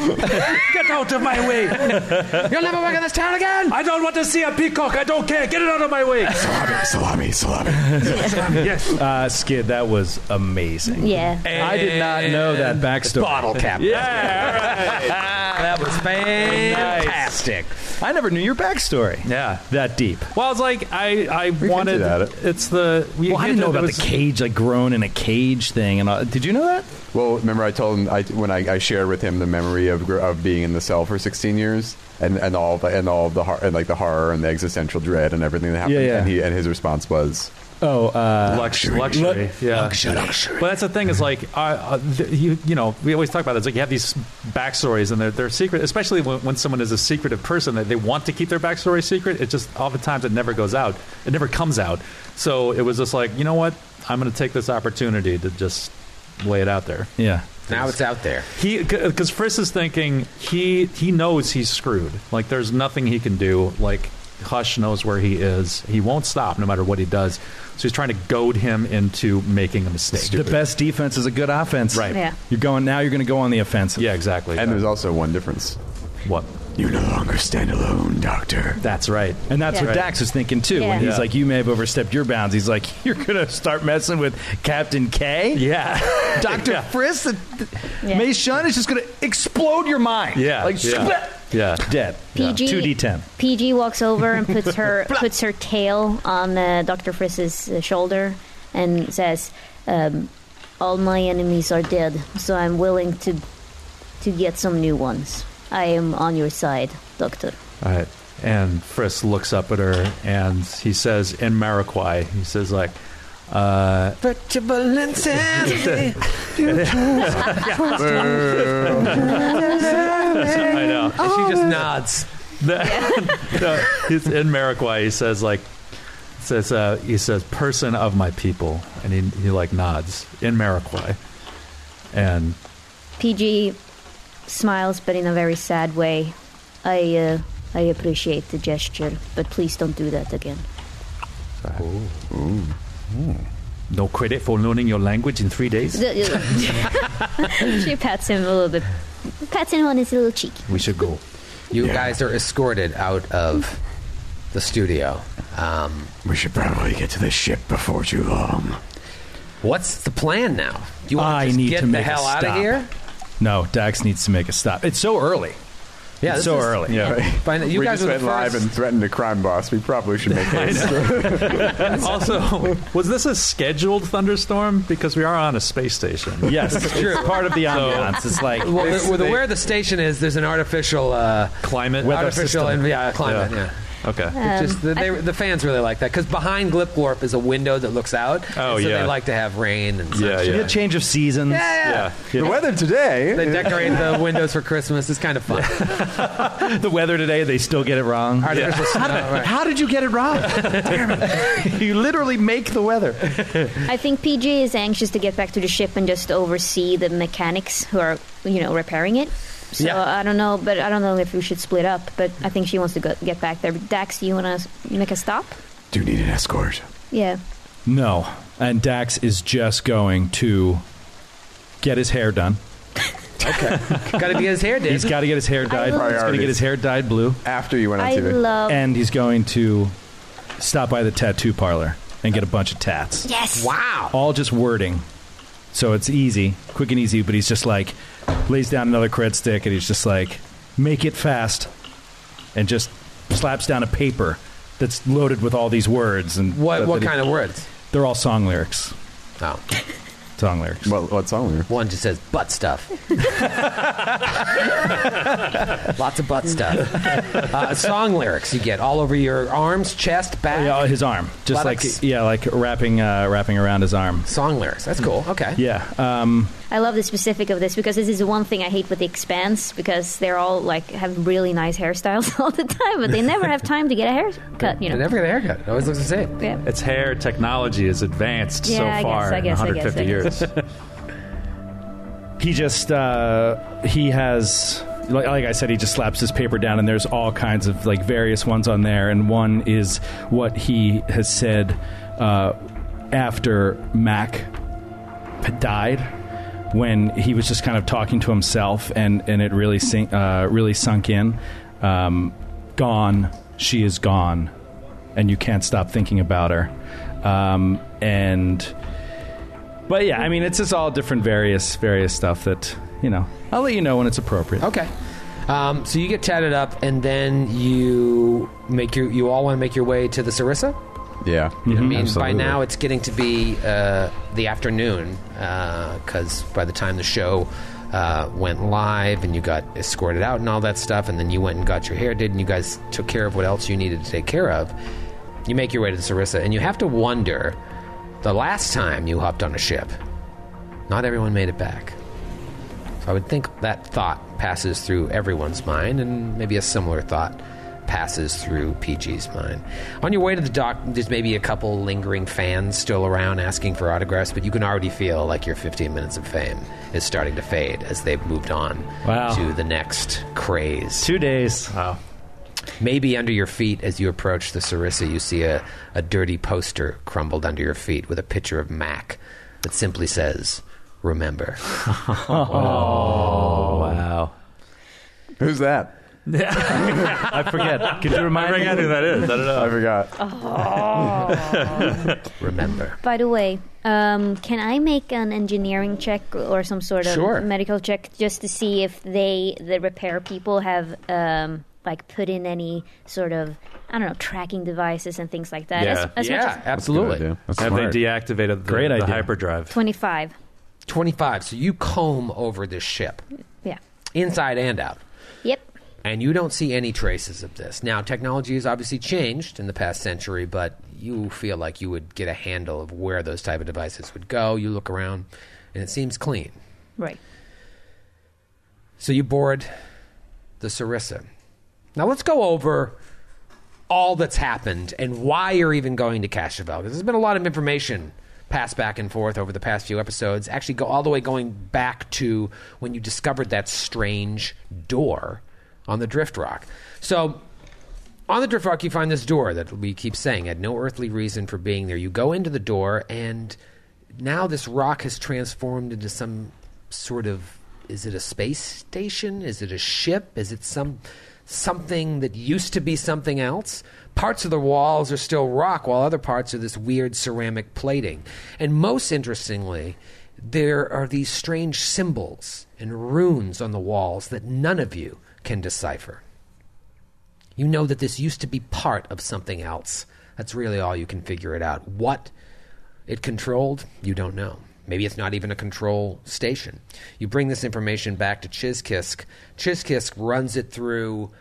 Get out of my way. You'll never work in this town again. I don't want to see a peacock. I don't care. Get it out of my way. Salami, salami, salami. yes. uh, Skid, that was amazing. Yeah. I did not know that backstory. Bottle cap. that was fantastic. I never knew your backstory. Yeah. That deep. Well, it's like I, I wanted. hinted at it. It's the. We Well, I didn't know about it the was- cage, like grown in a cage thing. And all. did you know that? Well, remember I told him I, when I, I shared with him the memory of gr- of being in the cell for 16 years and, and all the and all the hor- and like the horror and the existential dread and everything that happened. Yeah, yeah. And he and his response was, Oh, uh, luxury. Luxury. Yeah. But that's the thing is like, uh, uh, th- you, you know, we always talk about this. Like you have these backstories and they're, they're secret, especially when, when someone is a secretive person that they want to keep their backstory secret. It just oftentimes it never goes out. It never comes out. So it was just like, you know what? I'm going to take this opportunity to just lay it out there. yeah. Now it's out there. He because Friss is thinking he he knows he's screwed. Like there's nothing he can do. Like Hush knows where he is. He won't stop no matter what he does. So he's trying to goad him into making a mistake. The best defense is a good offense. Right. Yeah. You're going now. You're going to go on the offensive. Yeah, exactly. and there's also one difference. what? You no longer stand alone, Doctor. That's right. And that's Yeah. what Dax was thinking too. Yeah. When he's Yeah. like, "You may have overstepped your bounds." He's like, "You're gonna start messing with Captain K, Yeah. Doctor Yeah. Friss, the, the Yeah. May Shun is just gonna explode your mind." Yeah. like Yeah. Yeah. dead. PG Two D ten. PG walks over and puts her puts her tail on uh, Doctor Friss's uh, shoulder and says, um, "All my enemies are dead, so I'm willing to to get some new ones. I am on your side, Doctor." All right. And Friss looks up at her and he says in Mariquai, he says like, uh, I know. And she just nods. no, he's in Mariquai. He says like, says uh, he says person of my people, and he he like nods in Mariquai, and PG smiles, but in a very sad way. I uh, I appreciate the gesture, but please don't do that again. No credit for learning your language in three days. she pats him a little bit, pats him on his little cheek. We should go. You guys are escorted out of the studio. Um, We should probably get to the ship before too long. what's the plan now? Do You want I to just need get to the make a hell out of stop. here? No, Dax needs to make a stop. It's so early. Yeah, this so is- early. Yeah, Find that you we guys just are the went live and threatened a crime boss. We probably should make haste. Also, was this a scheduled thunderstorm? Because we are on a space station. Yes, it's part of the ambiance. It's like Well, the, the, they- where the station is, there's an artificial, uh, Climate. artificial, and yeah, climate. Yeah. Yeah. Okay. It just um, the, they, the fans really like that because behind Glipglorp is a window that looks out. Oh, and so yeah. they like to have rain and Yeah, sunshine. yeah. a change of seasons. Yeah, Yeah. the weather today. They decorate the windows for Christmas. It's kind of fun. The weather today, they still get it wrong. Artificial snow. right. How did you get it wrong? Damn it. You literally make the weather. I think PG is anxious to get back to the ship and just oversee the mechanics who are, you know, repairing it. So Yeah. I don't know, but I don't know if we should split up. But I think she wants to go, get back there. Dax, do you want to make a stop? Do you need an escort? Yeah. No. And Dax is just going to get his hair done. Okay, got to be his hair did. He's got to get his hair dyed. love- He's going to get his hair dyed blue. After you went on I TV. love. And he's going to stop by the tattoo parlor and get a bunch of tats. yes. wow. All just wording. So it's easy, quick and easy, but he's just like, lays down another cred stick and he's just like, make it fast. And just slaps down a paper that's loaded with all these words. And What what he- kind of words? They're all song lyrics. Oh. song lyrics. What, what song? were- One just says butt stuff. Lots of butt stuff. Uh, song lyrics you get all over your arms, chest, back. Yeah, his arm, just Buttocks. like yeah, like wrapping uh, wrapping around his arm. Song lyrics. That's cool. Okay. Yeah, um, I love the specific of this because this is the one thing I hate with the Expanse because they're all like have really nice hairstyles all the time, but they never have time to get a haircut. You know, They know. never get a haircut. It always looks the same. Yeah. Its hair technology is advanced Yeah, so I far guess, I in guess, I guess, 150 I years. he just uh, he has like, like I said, he just slaps his paper down, and there's all kinds of like various ones on there, and one is what he has said uh, after Mac died. When he was just kind of talking to himself, and, and it really sink, uh, really sunk in. Um, gone, she is gone, and you can't stop thinking about her. Um, and but yeah, I mean, it's just all different, various, various stuff that you know. I'll let you know when it's appropriate. Okay. Um, so you get chatted up, and then you make your you all want to make your way to the Sarissa. Yeah. I mean, by now it's getting to be uh, the afternoon because by the time the show uh, went live and you got escorted out and all that stuff, and then you went and got your hair did, and you guys took care of what else you needed to take care of, you make your way to Sarissa, and you have to wonder the last time you hopped on a ship, not everyone made it back. So I would think that thought passes through everyone's mind, and maybe a similar thought passes through PG's mind. On your way to the dock, there's maybe a couple lingering fans still around asking for autographs, but you can already feel like your 15 minutes of fame is starting to fade as they've moved on Wow. to the next craze. Two days. Wow. Maybe under your feet, as you approach the Sarissa, you see a, a dirty poster crumbled under your feet with a picture of Mac that simply says, Remember. oh, Wow. Who's that? I forget. Could you remind I me? forget who that is. I don't know. I forgot. Remember. By the way, um, can I make an engineering check or some sort of Sure. medical check just to see if they, the repair people, have um, like put in any sort of I don't know tracking devices and things like that? Yeah. As, as yeah, much as absolutely. Good idea. That's Have smart. they deactivated the, Great the idea. hyperdrive? twenty-five. 25. So you comb over this ship, Yeah. inside and out. Yep. And you don't see any traces of this. Now, technology has obviously changed in the past century, but you feel like you would get a handle of where those type of devices would go. You look around, and it seems clean. Right. So you board the Sarissa. Now let's go over all that's happened and why you're even going to Castrovel. Because there's been a lot of information passed back and forth over the past few episodes. Actually, go all the way going back to when you discovered that strange door on the Drift Rock. So on the Drift Rock, you find this door that we keep saying had no earthly reason for being there. You go into the door, and now this rock has transformed into some sort of is it a space station? Is it a ship? Is it some something that used to be something else? Parts of the walls are still rock, while other parts are this weird ceramic plating. And most interestingly, there are these strange symbols and runes on the walls that none of you can decipher. You know that this used to be part of something else. That's really all you can figure it out. What it controlled, you don't know. Maybe it's not even a control station. You bring this information back to Chiskisk. Chiskisk runs it through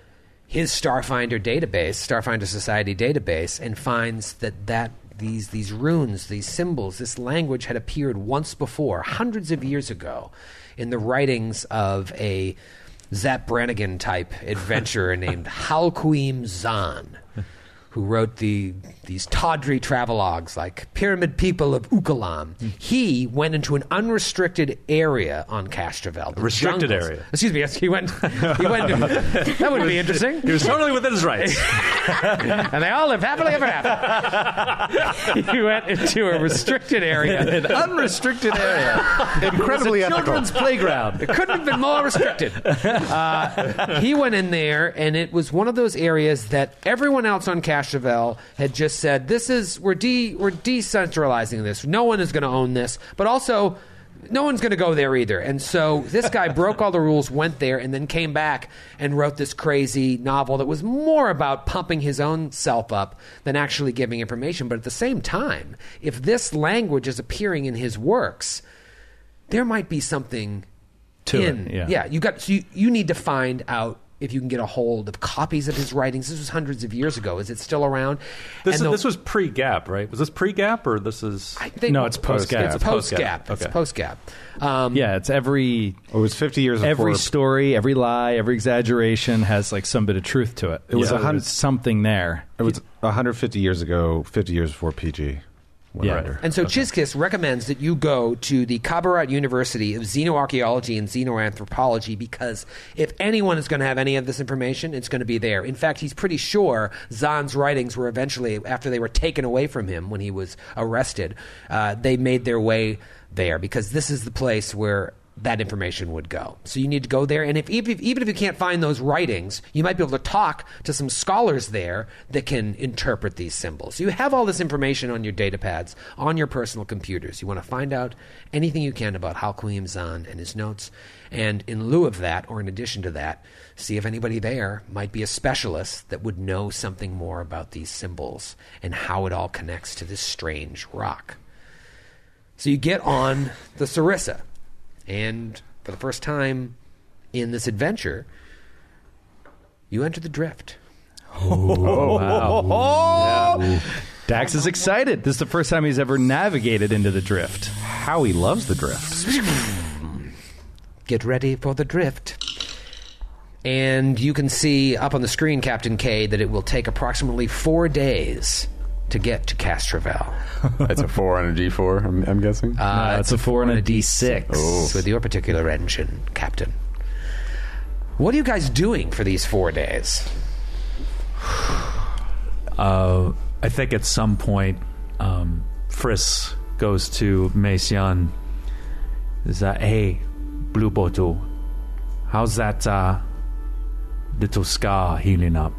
his Starfinder database, Starfinder Society database, and finds that, that these, these runes, these symbols, this language had appeared once before, hundreds of years ago, in the writings of a Zapp Brannigan type adventurer named Halquim Zahn who wrote the these tawdry travelogues like Pyramid People of Ukalam. He went into an unrestricted area on Castrovel. the Restricted jungles. area. Excuse me. Yes, he went. He went. that would be interesting. He was totally within his rights. and they all lived happily ever after. he went into a restricted area. An unrestricted area. Incredibly ethical. Children's playground. It couldn't have been more restricted. Uh, he went in there, and it was one of those areas that everyone else on Castrovel had just said, "This is we're de we're decentralizing this. No one is going to own this, but also." No one's going to go there either. And so this guy broke all the rules, went there, and then came back and wrote this crazy novel that was more about pumping his own self up than actually giving information. But at the same time, if this language is appearing in his works, there might be something To it, in. yeah. you got so you, you need to find out if you can get a hold of copies of his writings. This was hundreds of years ago. Is it still around? This, is, the- this was pre Gap, right? Was this pre Gap or this is. I think No, it's post-Gap. It's post gap. It's post gap. Um, Yeah, it's every It was 50 years every before. story, every lie, every exaggeration has like some bit of truth to it. It was So a hun- there's something there. It was 150 years ago, 50 years before PG. Went Yeah. under. And so Chiskisk recommends that you go to the Qabarat University of Xenoarchaeology and Xenoanthropology because if anyone is going to have any of this information, it's going to be there. In fact, he's pretty sure Zan's writings were eventually, after they were taken away from him when he was arrested, uh, they made their way there because this is the place where that information would go. So you need to go there, and if even, if even if you can't find those writings, you might be able to talk to some scholars there that can interpret these symbols. You have all this information on your data pads, on your personal computers. You want to find out anything you can about Halquim Zan and his notes, and in lieu of that, or in addition to that, see if anybody there might be a specialist that would know something more about these symbols and how it all connects to this strange rock. So you get on the Sarissa, and for the first time in this adventure, you enter the drift. Oh, wow! Dax is excited. This is the first time he's ever navigated into the drift. How he loves the drift. Get ready for the drift. And you can see up on the screen, Captain K, that it will take approximately four days to get to Castrovel. It's a four on a D four. I'm, I'm guessing. Uh, No, it's a four and a D6. Oh. with your particular engine, Captain. What are you guys doing for these four days? Uh, I think at some point, um, Friss goes to Meixian. Is that hey, Blue Bottle? How's that uh, little scar healing up?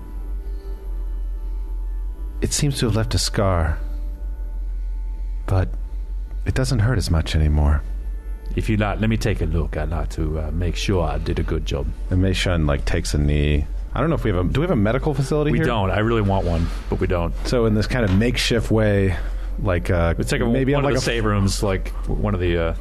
It seems to have left a scar, but it doesn't hurt as much anymore. If you like, let me take a look. I'd like to uh, make sure I did a good job. And Meishun like takes a knee. I don't know if we have a. Do we have a medical facility We here? don't. I really want one, but we don't. So in this kind of makeshift way, like uh, It's like a, maybe one on of like the a save rooms, like one of the. Uh,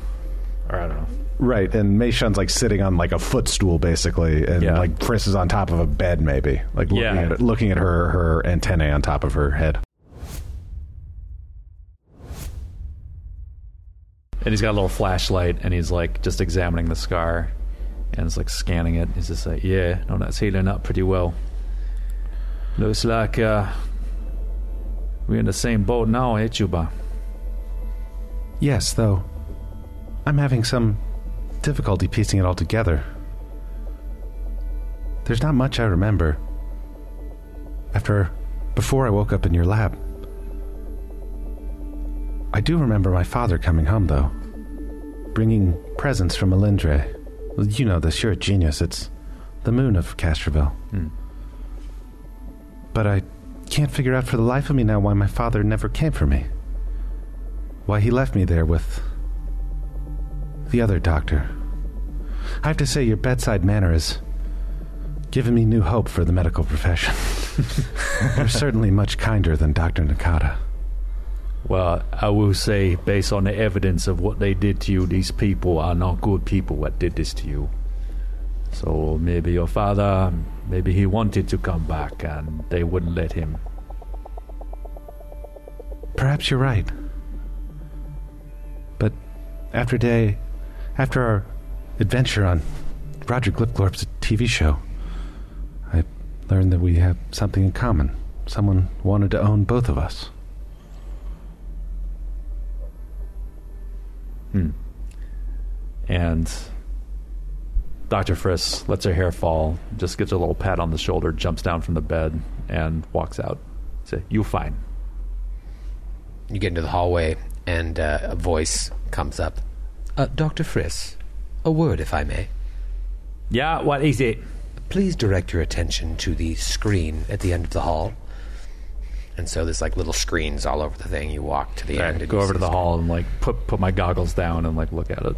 or I don't know. Right, and Meishun's like sitting on like a footstool basically, and Yeah. like Friss is on top of a bed maybe, like looking Yeah. at looking at her her antennae on top of her head. And he's got a little flashlight, and he's like just examining the scar, and it's like scanning it. He's just like, "Yeah, no, that's healing up pretty well. Looks like uh, we're in the same boat now, eh, Chuba? Yes, though I'm having some difficulty piecing it all together. There's not much I remember. After before I woke up in your lab. I do remember my father coming home though. Bringing presents from Melindre. You know this, you're a genius. It's the moon of Castrovel. Hmm. But I can't figure out for the life of me now why my father never came for me. Why he left me there with the other doctor. I have to say, your bedside manner has given me new hope for the medical profession. You're certainly much kinder than Dr. Nakata. Well, I will say, based on the evidence of what they did to you, these people are not good people that did this to you. So maybe your father, maybe he wanted to come back, and they wouldn't let him. Perhaps you're right. But after day, after our adventure on Roger Glipglorp's TV show, I learned that we have something in common. Someone wanted to own both of us. Hmm. And Dr. Friss lets her hair fall, just gives her a little pat on the shoulder, jumps down from the bed, and walks out. Say, you fine. You get into the hallway, and uh, a voice comes up. Uh, Dr. Friss, a word, if I may. Yeah, what is it? Please direct your attention to the screen at the end of the hall. And so there's like little screens all over the thing. You walk to the end. and go you over see to the stuff. hall and like put put my goggles down and like look at it.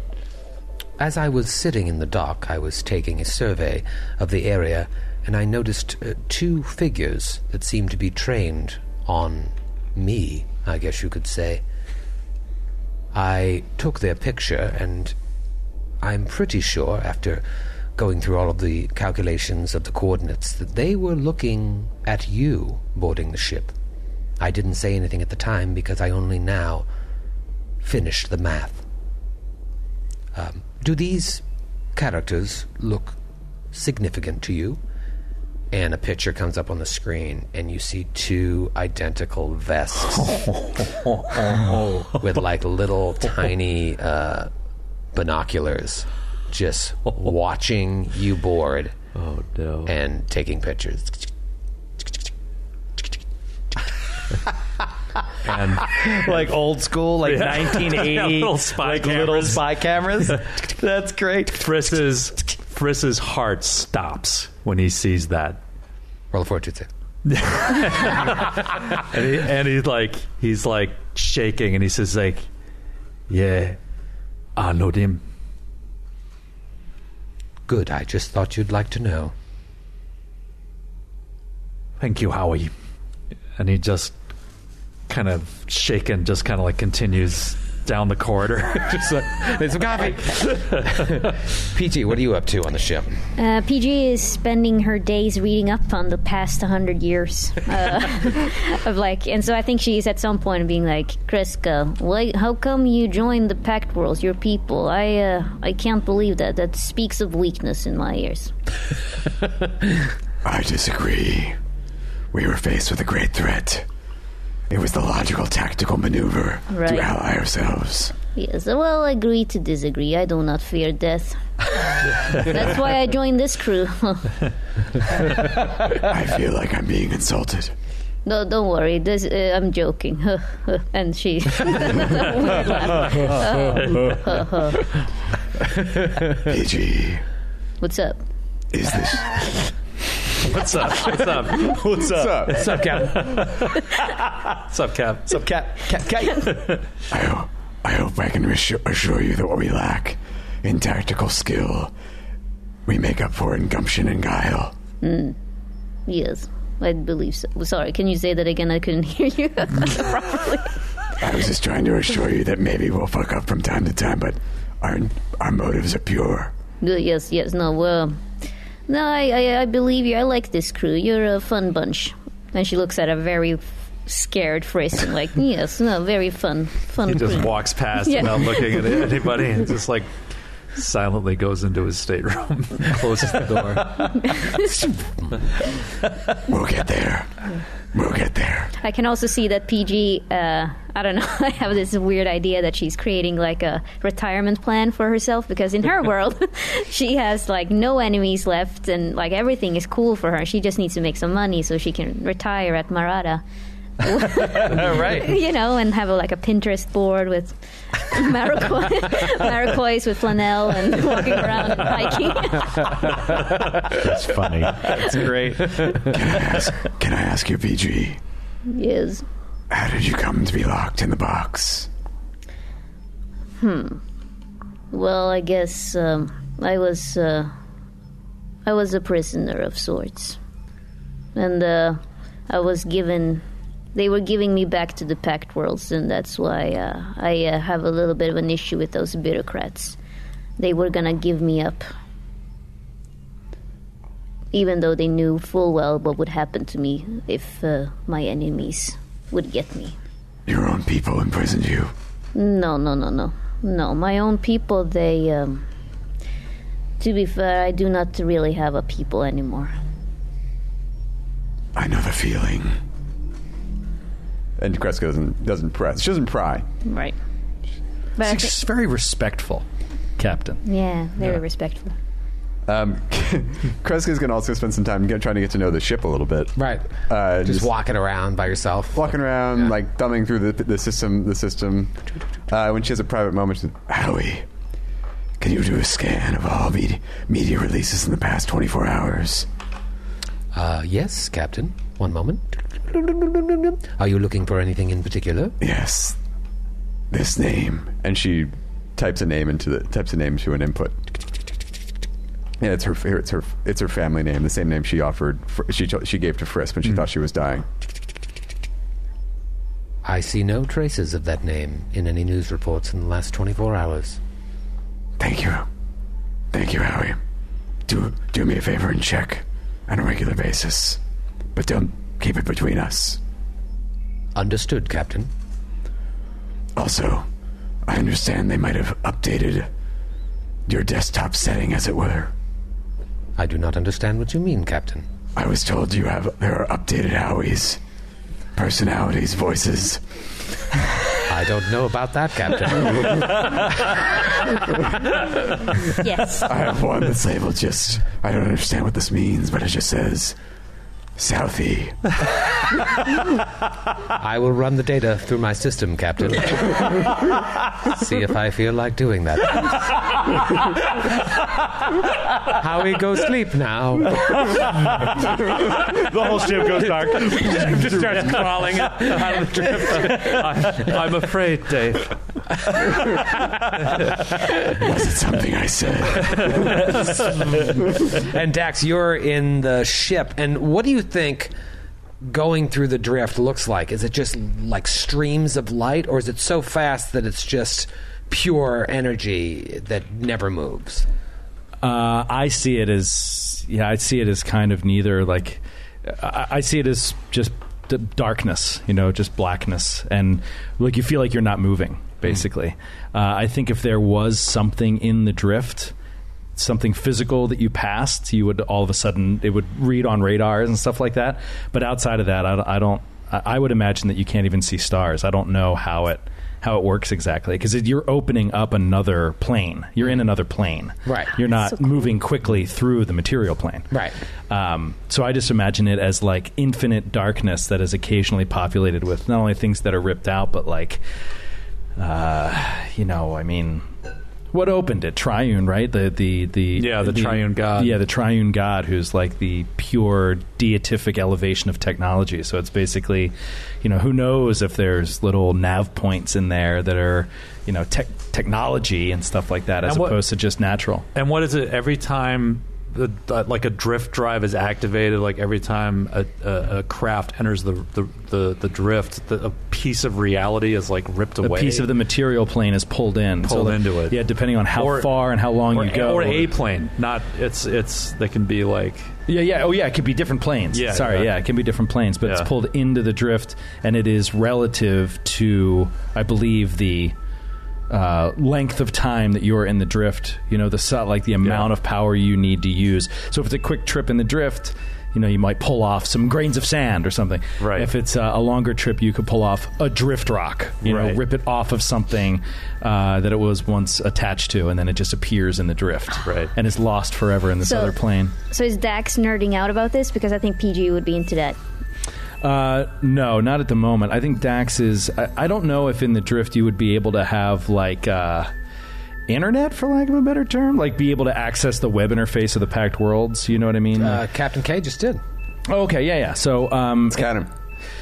As I was sitting in the dock, I was taking a survey of the area, and I noticed uh, two figures that seemed to be trained on me, I guess you could say. I took their picture, and I'm pretty sure, after going through all of the calculations of the coordinates, that they were looking at you boarding the ship. I didn't say anything at the time because I only now finished the math. Um, do these characters look significant to you? And a picture comes up on the screen, and you see two identical vests with like little tiny uh, binoculars just watching you board Oh no! and taking pictures. And like old school, like Yeah. 1980, Little spy like little cameras. spy cameers. That's great. Friss's Friss's heart stops when he sees that, Roll a fortitude save. and, he, and he's like he's like shaking, and he says like, "Yeah, Ah, I know him." Good, I just thought you'd like to know. Thank you, Howie. And he just kind of shaken, just kind of like continues down the corridor. Just like, need some coffee. PG, what are you up to on the ship? Uh, PG is spending her days reading up on the past 100 years uh, of like, and so I think she's at some point being like, Kreska, why, how come you joined the Pact Worlds, your people? I, uh, I can't believe that. That speaks of weakness in my ears. I disagree. We were faced with a great threat. It was the logical tactical maneuver Right. to ally ourselves. Yes, well, agree to disagree. I do not fear death. That's why I joined this crew. I feel like I'm being insulted. no, don't worry. This, uh, I'm joking. and she. PG, What's up? is this What's up? What's up? What's up? What's up, Cap? What's up, Cap? What's up, Cap? Cap, Cap. I, ho- I hope I can reassure- assure you that what we lack in tactical skill, we make up for in gumption and guile. Hmm. Yes, I believe so. Sorry, can you say that again? I couldn't hear you properly. I was just trying to assure you that maybe we'll fuck up from time to time, but our our motives are pure. Good, yes, yes. No, well, no, I, I, I believe you. I like this crew. You're a fun bunch. And she looks at a very scared and like, yes, no, very fun, fun He just crew. walks past Yeah. without looking at anybody and just like silently goes into his stateroom, closes the door. We'll get there. We'll get there. I can also see that PG. Uh, I don't know. I have this weird idea that she's creating like a retirement plan for herself because in her world, she has like no enemies left and like everything is cool for her. She just needs to make some money so she can retire at Marata. right. you know, and have a, like a Pinterest board with Maricoy, Maricoys with flannel and walking around and hiking. That's funny. That's great. Can I ask, can I ask you, PG, yes. how did you come to be locked in the box? Hmm. Well, I guess um, I was uh, I was a prisoner of sorts, and uh, I was given. They were giving me back to the Pact Worlds, and that's why uh, I uh, have a little bit of an issue with those bureaucrats. They were gonna give me up, even though they knew full well what would happen to me if uh, my enemies would get me. Your own people imprisoned you. No, no, no, no. No, my own people, they, um. To be fair, I do not really have a people anymore. I know the feeling. And Kreska doesn't doesn't press. She doesn't pry. Right. But I thi- She's very respectful, Captain. yeah, very respectful. Um, Kreska's going to also spend some time get, trying to get to know the ship a little bit. Right. Uh, just, walking around by yourself. walking around, Yeah. like thumbing through the, the system. The system. Uh, when she has a private moment, she Howie, can you do a scan of all media, media releases in the past 24 hours? Uh, yes, Captain. One moment. Are you looking for anything in particular? Yes. This name. and she types a name into the types a name to an input. Yeah, it's her. It's her. It's her family name. The same name she offered. She she gave to Friss when she hmm. thought she was dying. I see no traces of that name in any news reports in the last 24 hours. Thank you. Thank you, Howie. Do do me a favor and check on a regular basis, but don't keep it between us. Understood, Captain. Also, I understand they might have updated your desktop setting, as it were. I do not understand what you mean, Captain. I was told you have there are updated Howies, personalities, voices. I don't know about that, Captain. Yes. I have one that's labeled just. I don't understand what this means, but it just says Southie. I will run the data through my system, Captain. See if I feel like doing that. Howie, go sleep now. The whole ship goes dark. Just starts crawling out of the drift. I, I'm afraid, Dave. Was it something I said? And Dax, you're in the ship, and what do you think going through the drift looks like? Is it just like streams of light, or is it so fast that it's just pure energy that never moves? Uh, I see it as yeah, I see it as kind of neither. Like I, I see it as just d- darkness, you know, just blackness, and like you feel like you're not moving. Basically, uh, I think if there was something in the drift, something physical that you passed, you would all of a sudden it would read on radars and stuff like that. But outside of that, I, I don't. I I would imagine that you can't even see stars. I don't know how it how it works exactly because you're opening up another plane. You're in another plane. Right. You're not So cool. moving quickly through the material plane. Right. Um, so I just imagine it as like infinite darkness that is occasionally populated with not only things that are ripped out, but like, uh, you know, I mean, what opened it? Triune, right? The the the Yeah, the triune God. Yeah, the triune God, who's like the pure deific elevation of technology. So it's basically, you know, who knows if there's little nav points in there that are, you know, tech technology and stuff like that, as what- opposed to just natural. And what is it every time? The, uh, like a drift drive is activated. Like every time a, a, a craft enters the the, the, the drift, the, a piece of reality is like ripped away a piece of the material plane is pulled in, Pulled like- into it. Yeah, depending on how Or- far and how long you go, or a plane. Not it's it's they can be like Yeah, yeah. Oh, yeah. It could be different planes. Yeah, Sorry, yeah. yeah. It can be different planes, but Yeah. it's pulled into the drift, and it is relative to, I believe, the uh, length of time that you're in the drift. You know, the su- like the amount of power you need to use. So if it's a quick trip in the drift. You know, you might pull off some grains of sand or something. Right. If it's uh, a longer trip, you could pull off a drift rock. You know, rip it off of something uh, that it was once attached to, and then it just appears in the drift. Right. And is lost forever in this So- other plane. So is Dax nerding out about this? Because I think PG would be into that. Uh, no, not at the moment. I think Dax is. I, I don't know if in the drift you would be able to have like uh, internet, for lack of a better term, like be able to access the web interface of the Pact Worlds. You know what I mean? Uh, Captain K just did. Oh, okay, yeah, yeah. So, um, It's canon.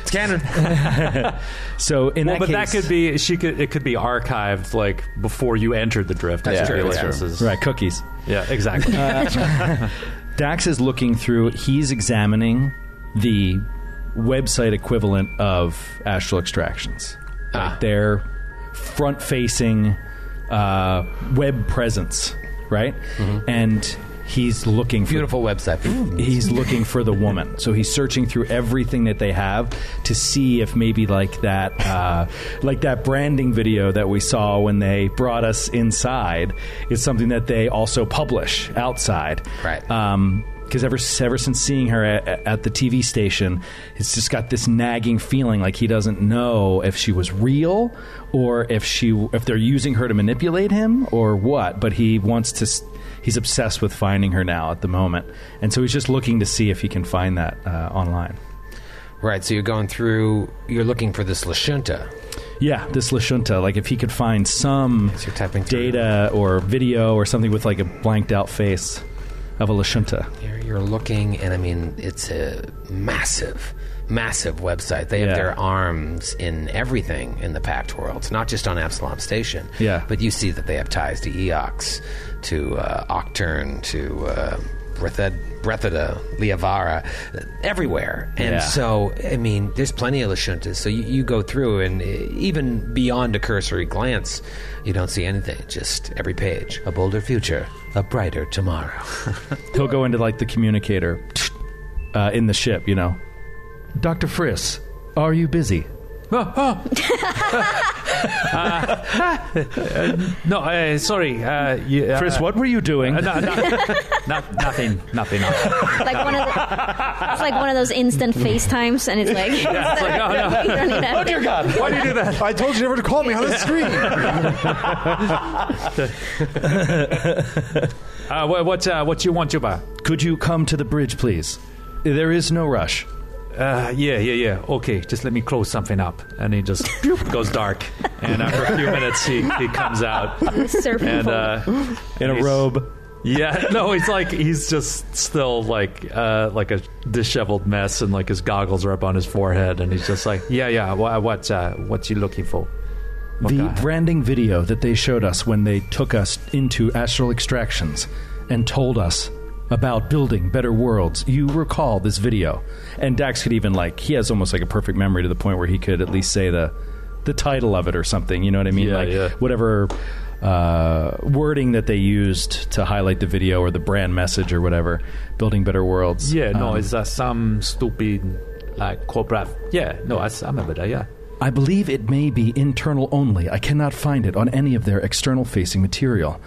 It's canon. so in well, that but case, that could be she could it could be archived like before you entered the drift. That's true, Like, yeah. this is- right cookies. Yeah, exactly. Dax is looking through. He's examining the website equivalent of Astral Extractions, Ah. like their front-facing uh, web presence, right? And he's looking for Beautiful website. he's looking for the woman. So he's searching through everything that they have to see if maybe like that, uh, like that branding video that we saw when they brought us inside is something that they also publish outside. Right. Um, because ever ever since seeing her at, at the TV station, it's just got this nagging feeling like he doesn't know if she was real or if she if they're using her to manipulate him or what. But he wants to. He's obsessed with finding her now at the moment, and so he's just looking to see if he can find that uh, online. Right, so you're going through, you're looking for this Lashunta. Yeah, this Lashunta, like if he could find some So you're typing through. data or video or something with like a blanked out face of a Lashunta. You're looking, and I mean, it's a massive, massive website. They have Yeah. their arms in everything in the Pact world. It's not just on Absalom Station. Yeah. But you see that they have ties to Eox, to uh, to uh, Bretheda, Liavara, everywhere. And Yeah. so, I mean, there's plenty of Lashuntas. So you, you go through, and even beyond a cursory glance, you don't see anything. Just every page. A bolder future, a brighter tomorrow. He'll go into like the communicator uh, in the ship, you know. Dr. Friss, are you busy? No, uh, sorry. Uh, you, uh, Friss, what were you doing? Uh, no, no, no, nothing, nothing. like one of the, it's like one of those instant FaceTimes, and it's like, Yeah, it's like, oh, no. you don't need that. Oh, dear God. Why do you do that? I told you never to call me on the street. Uh, what, what, uh, what you want, Juba? Could you come to the bridge, please? There is no rush. Uh, yeah, yeah, yeah. Okay, just let me close something up. And he just goes dark. And after a few minutes, he, he comes out. Surfing And, pole. uh, In a robe. Yeah, no, he's like he's just still like uh, like a disheveled mess, and like his goggles are up on his forehead, and he's just like, yeah, yeah. What what uh, what you looking for? What The guy? branding video that they showed us when they took us into astral extractions and told us about building better worlds. You recall this video. And Dax could even like he has almost like a perfect memory to the point where he could at least say the the title of it or something. You know what I mean? Yeah, like yeah. whatever uh, wording that they used to highlight the video or the brand message or whatever. Building better worlds. yeah, no, Um, it's uh, some stupid like corporate. Yeah, no, I, I remember that. Yeah. I believe it may be internal only. I cannot find it on any of their external facing material.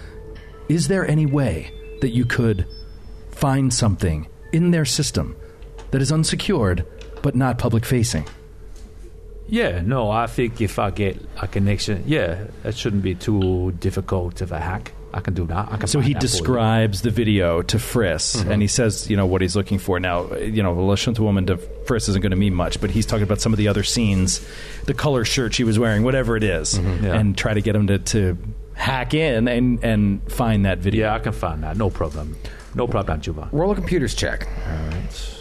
Is there any way that you could find something in their system that is unsecured but not public facing? Yeah, no, I think if I get a connection, yeah, it shouldn't be too difficult of a hack. I can do that. I can So he describes the video to Friss, mm-hmm. and he says, you know, what he's looking for. Now, you know, Lashunta woman to Friss isn't going to mean much, but he's talking about some of the other scenes, the color shirt she was wearing, whatever it is, mm-hmm. Yeah. and try to get him to, to hack in and, and find that video. Yeah, I can find that. No problem. No problem, Juba. Roll a computers check. All right.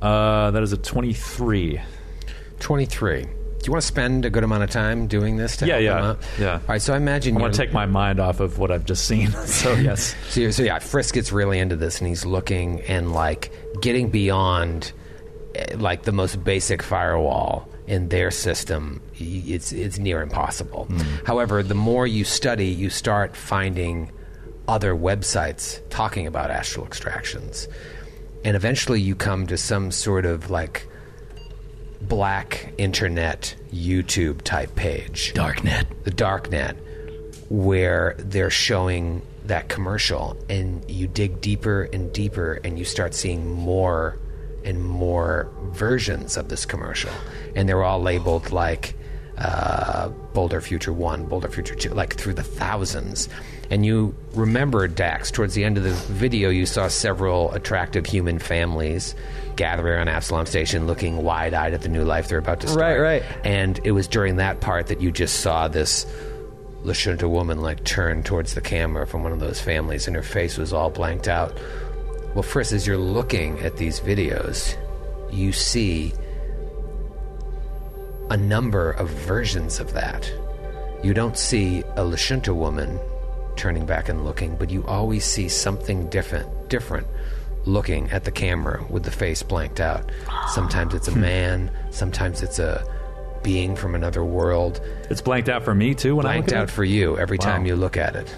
Uh, that is a twenty-three. 23. Do you want to spend a good amount of time doing this to Yeah, help yeah, out? yeah. All right, so I imagine I want to take my mind off of what I've just seen. so yes. So, you- so yeah, Friss gets really into this, and he's looking and like getting beyond eh, like the most basic firewall in their system. y- It's it's near impossible. However, the more you study, you start finding other websites talking about astral extractions, and eventually you come to some sort of like black internet YouTube type page. Darknet. the darknet where they're showing that commercial and you dig deeper and deeper and you start seeing more and more versions of this commercial. And they're all labeled like uh, boulder future 1 boulder future 2 like through the thousands and you remember dax towards the end of the video you saw several attractive human families gathering on absalom station looking wide-eyed at the new life they're about to start Right, right. and it was during that part that you just saw this Lashunta woman like turn towards the camera from one of those families, and her face was all blanked out. Well, Friss, as you're looking at these videos, you see a number of versions of that. You don't see a Lashunta woman turning back and looking, but you always see something different, different looking at the camera with the face blanked out. Sometimes it's a hmm. man, sometimes it's a being from another world It's blanked out for me too when I look blanked at out for you every time you look at it.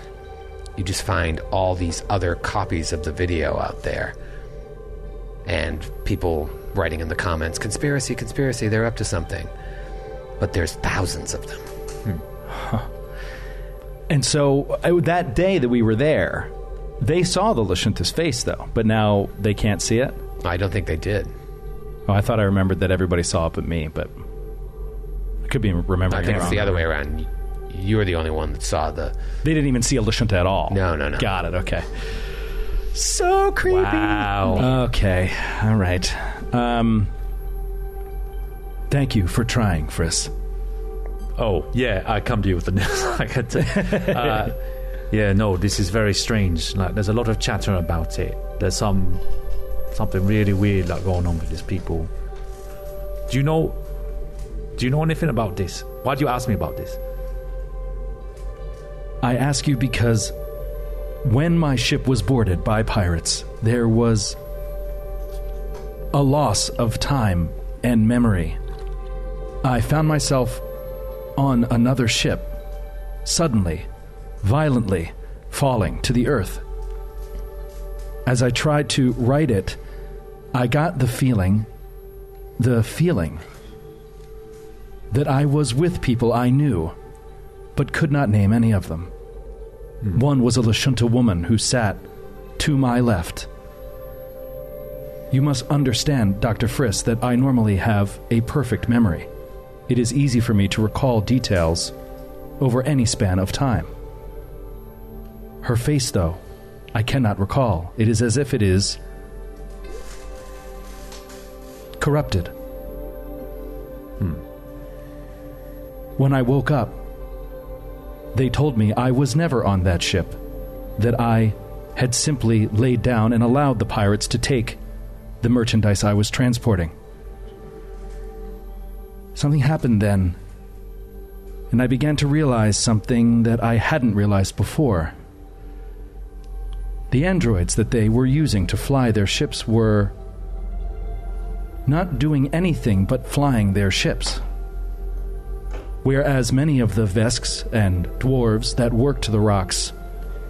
You just find all these other copies of the video out there. And people writing in the comments, conspiracy, conspiracy, they're up to something. But there's thousands of them. Hmm. And so uh, that day that we were there, they saw the Lashunta's face, though, but now they can't see it. I don't think they did. Oh, I thought I remembered that everybody saw it but me, but I could be remembering. I think it it's the other way around. You were the only one that saw the. They didn't even see a Lashunta at all. No, no, no. Got it. Okay. So creepy. Wow. Okay. All right. Um. Thank you for trying, Friss. Oh, yeah, I come to you with the news. I can tell. uh, yeah, no, this is very strange. Like, there's a lot of chatter about it. There's some something really weird like going on with these people. Do you know? Do you know anything about this? Why do you ask me about this? I ask you because when my ship was boarded by pirates, there was a loss of time and memory. I found myself on another ship, suddenly, violently falling to the earth. As I tried to write it, I got the feeling, the feeling, that I was with people I knew, but could not name any of them. Hmm. One was a Lashunta woman who sat to my left. You must understand, Dr. Friss, that I normally have a perfect memory. It is easy for me to recall details over any span of time. Her face, though, I cannot recall. It is as if it is corrupted. Hmm. When I woke up, they told me I was never on that ship, that I had simply laid down and allowed the pirates to take the merchandise I was transporting. Something happened then, and I began to realize something that I hadn't realized before. The androids that they were using to fly their ships were not doing anything but flying their ships. Whereas many of the Vesks and dwarves that worked the rocks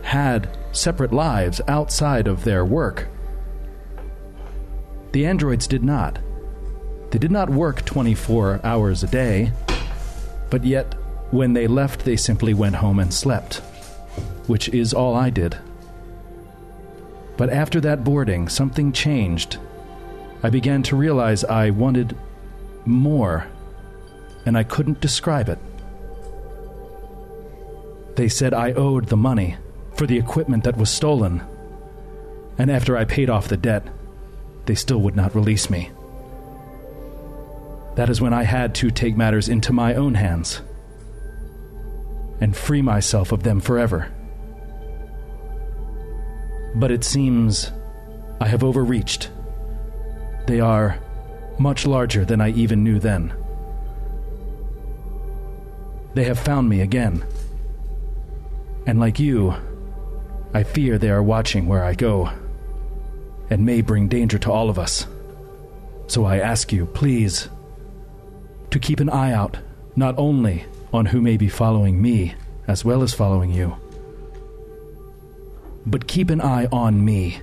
had separate lives outside of their work. The androids did not. They did not work 24 hours a day, but yet when they left, they simply went home and slept, which is all I did. But after that boarding, something changed. I began to realize I wanted more, and I couldn't describe it. They said I owed the money for the equipment that was stolen, and after I paid off the debt, they still would not release me. That is when I had to take matters into my own hands and free myself of them forever. But it seems I have overreached. They are much larger than I even knew then. They have found me again. And like you, I fear they are watching where I go and may bring danger to all of us. So I ask you, please, to keep an eye out not only on who may be following me as well as following you, but keep an eye on me.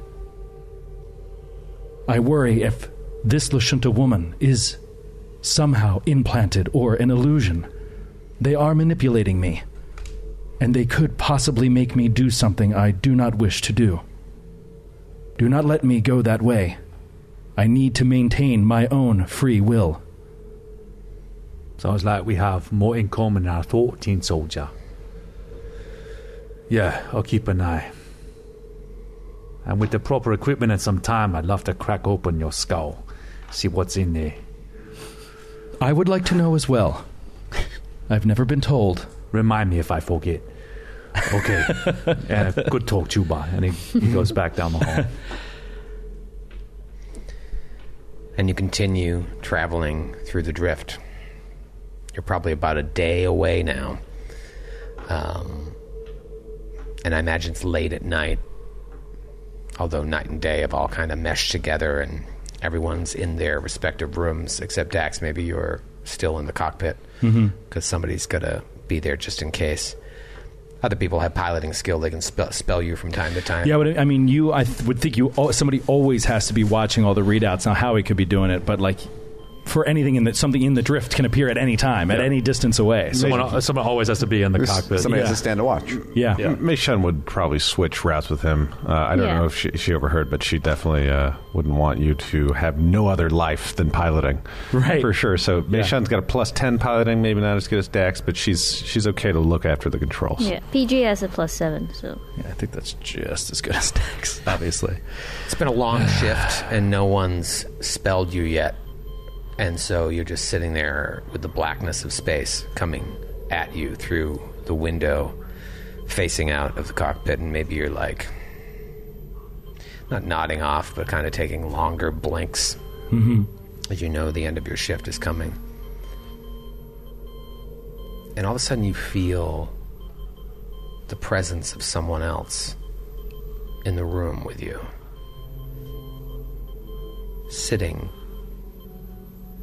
I worry if this Lashunta woman is somehow implanted or an illusion. They are manipulating me, and they could possibly make me do something I do not wish to do. Do not let me go that way. I need to maintain my own free will. Sounds like we have more in common than I thought, Teen Soldier. Yeah, I'll keep an eye. And with the proper equipment and some time, I'd love to crack open your skull, see what's in there. I would like to know as well. I've never been told. Remind me if I forget. Okay. and a good talk, Chuba. And he, he goes back down the hall. and you continue traveling through the drift. You're probably about a day away now. Um, and I imagine it's late at night, although night and day have all kind of meshed together and everyone's in their respective rooms, except Dax. Maybe you're still in the cockpit because somebody's got to be there just in case. Other people have piloting skill; they can spell, spell you from time to time. Yeah, but I mean, you. I th- would think you. Somebody always has to be watching all the readouts. Now, Howie could be doing it, but like for anything in that, something in the drift can appear at any time, at any distance away. So, Someone, someone always has to be in the cockpit. Somebody Yeah. has to stand to watch. yeah. Mei Shun would probably switch routes with him. Uh, I don't Yeah. know if she, she overheard, but she definitely uh, wouldn't want you to have no other life than piloting, Right. For sure. So Mei Yeah. Shun's got a plus ten piloting, maybe not as good as Dax, but she's she's okay to look after the controls. Yeah, PG has a plus seven, so Yeah, I think that's just as good as Dax, obviously. It's been a long shift, and no one's spelled you yet. And so you're just sitting there with the blackness of space coming at you through the window, facing out of the cockpit, and maybe you're like, not nodding off, but kind of taking longer blinks mm-hmm. as you know the end of your shift is coming. And all of a sudden you feel the presence of someone else in the room with you. Sitting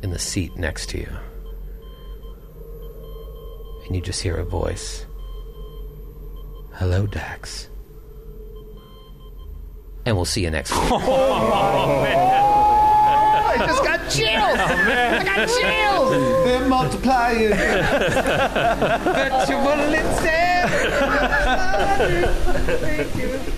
in the seat next to you. And you just hear a voice. Hello, Dax. And we'll see you next week. Oh, I just got oh, chills. I got chills. They're multiplying. Virtual insanity. Thank you.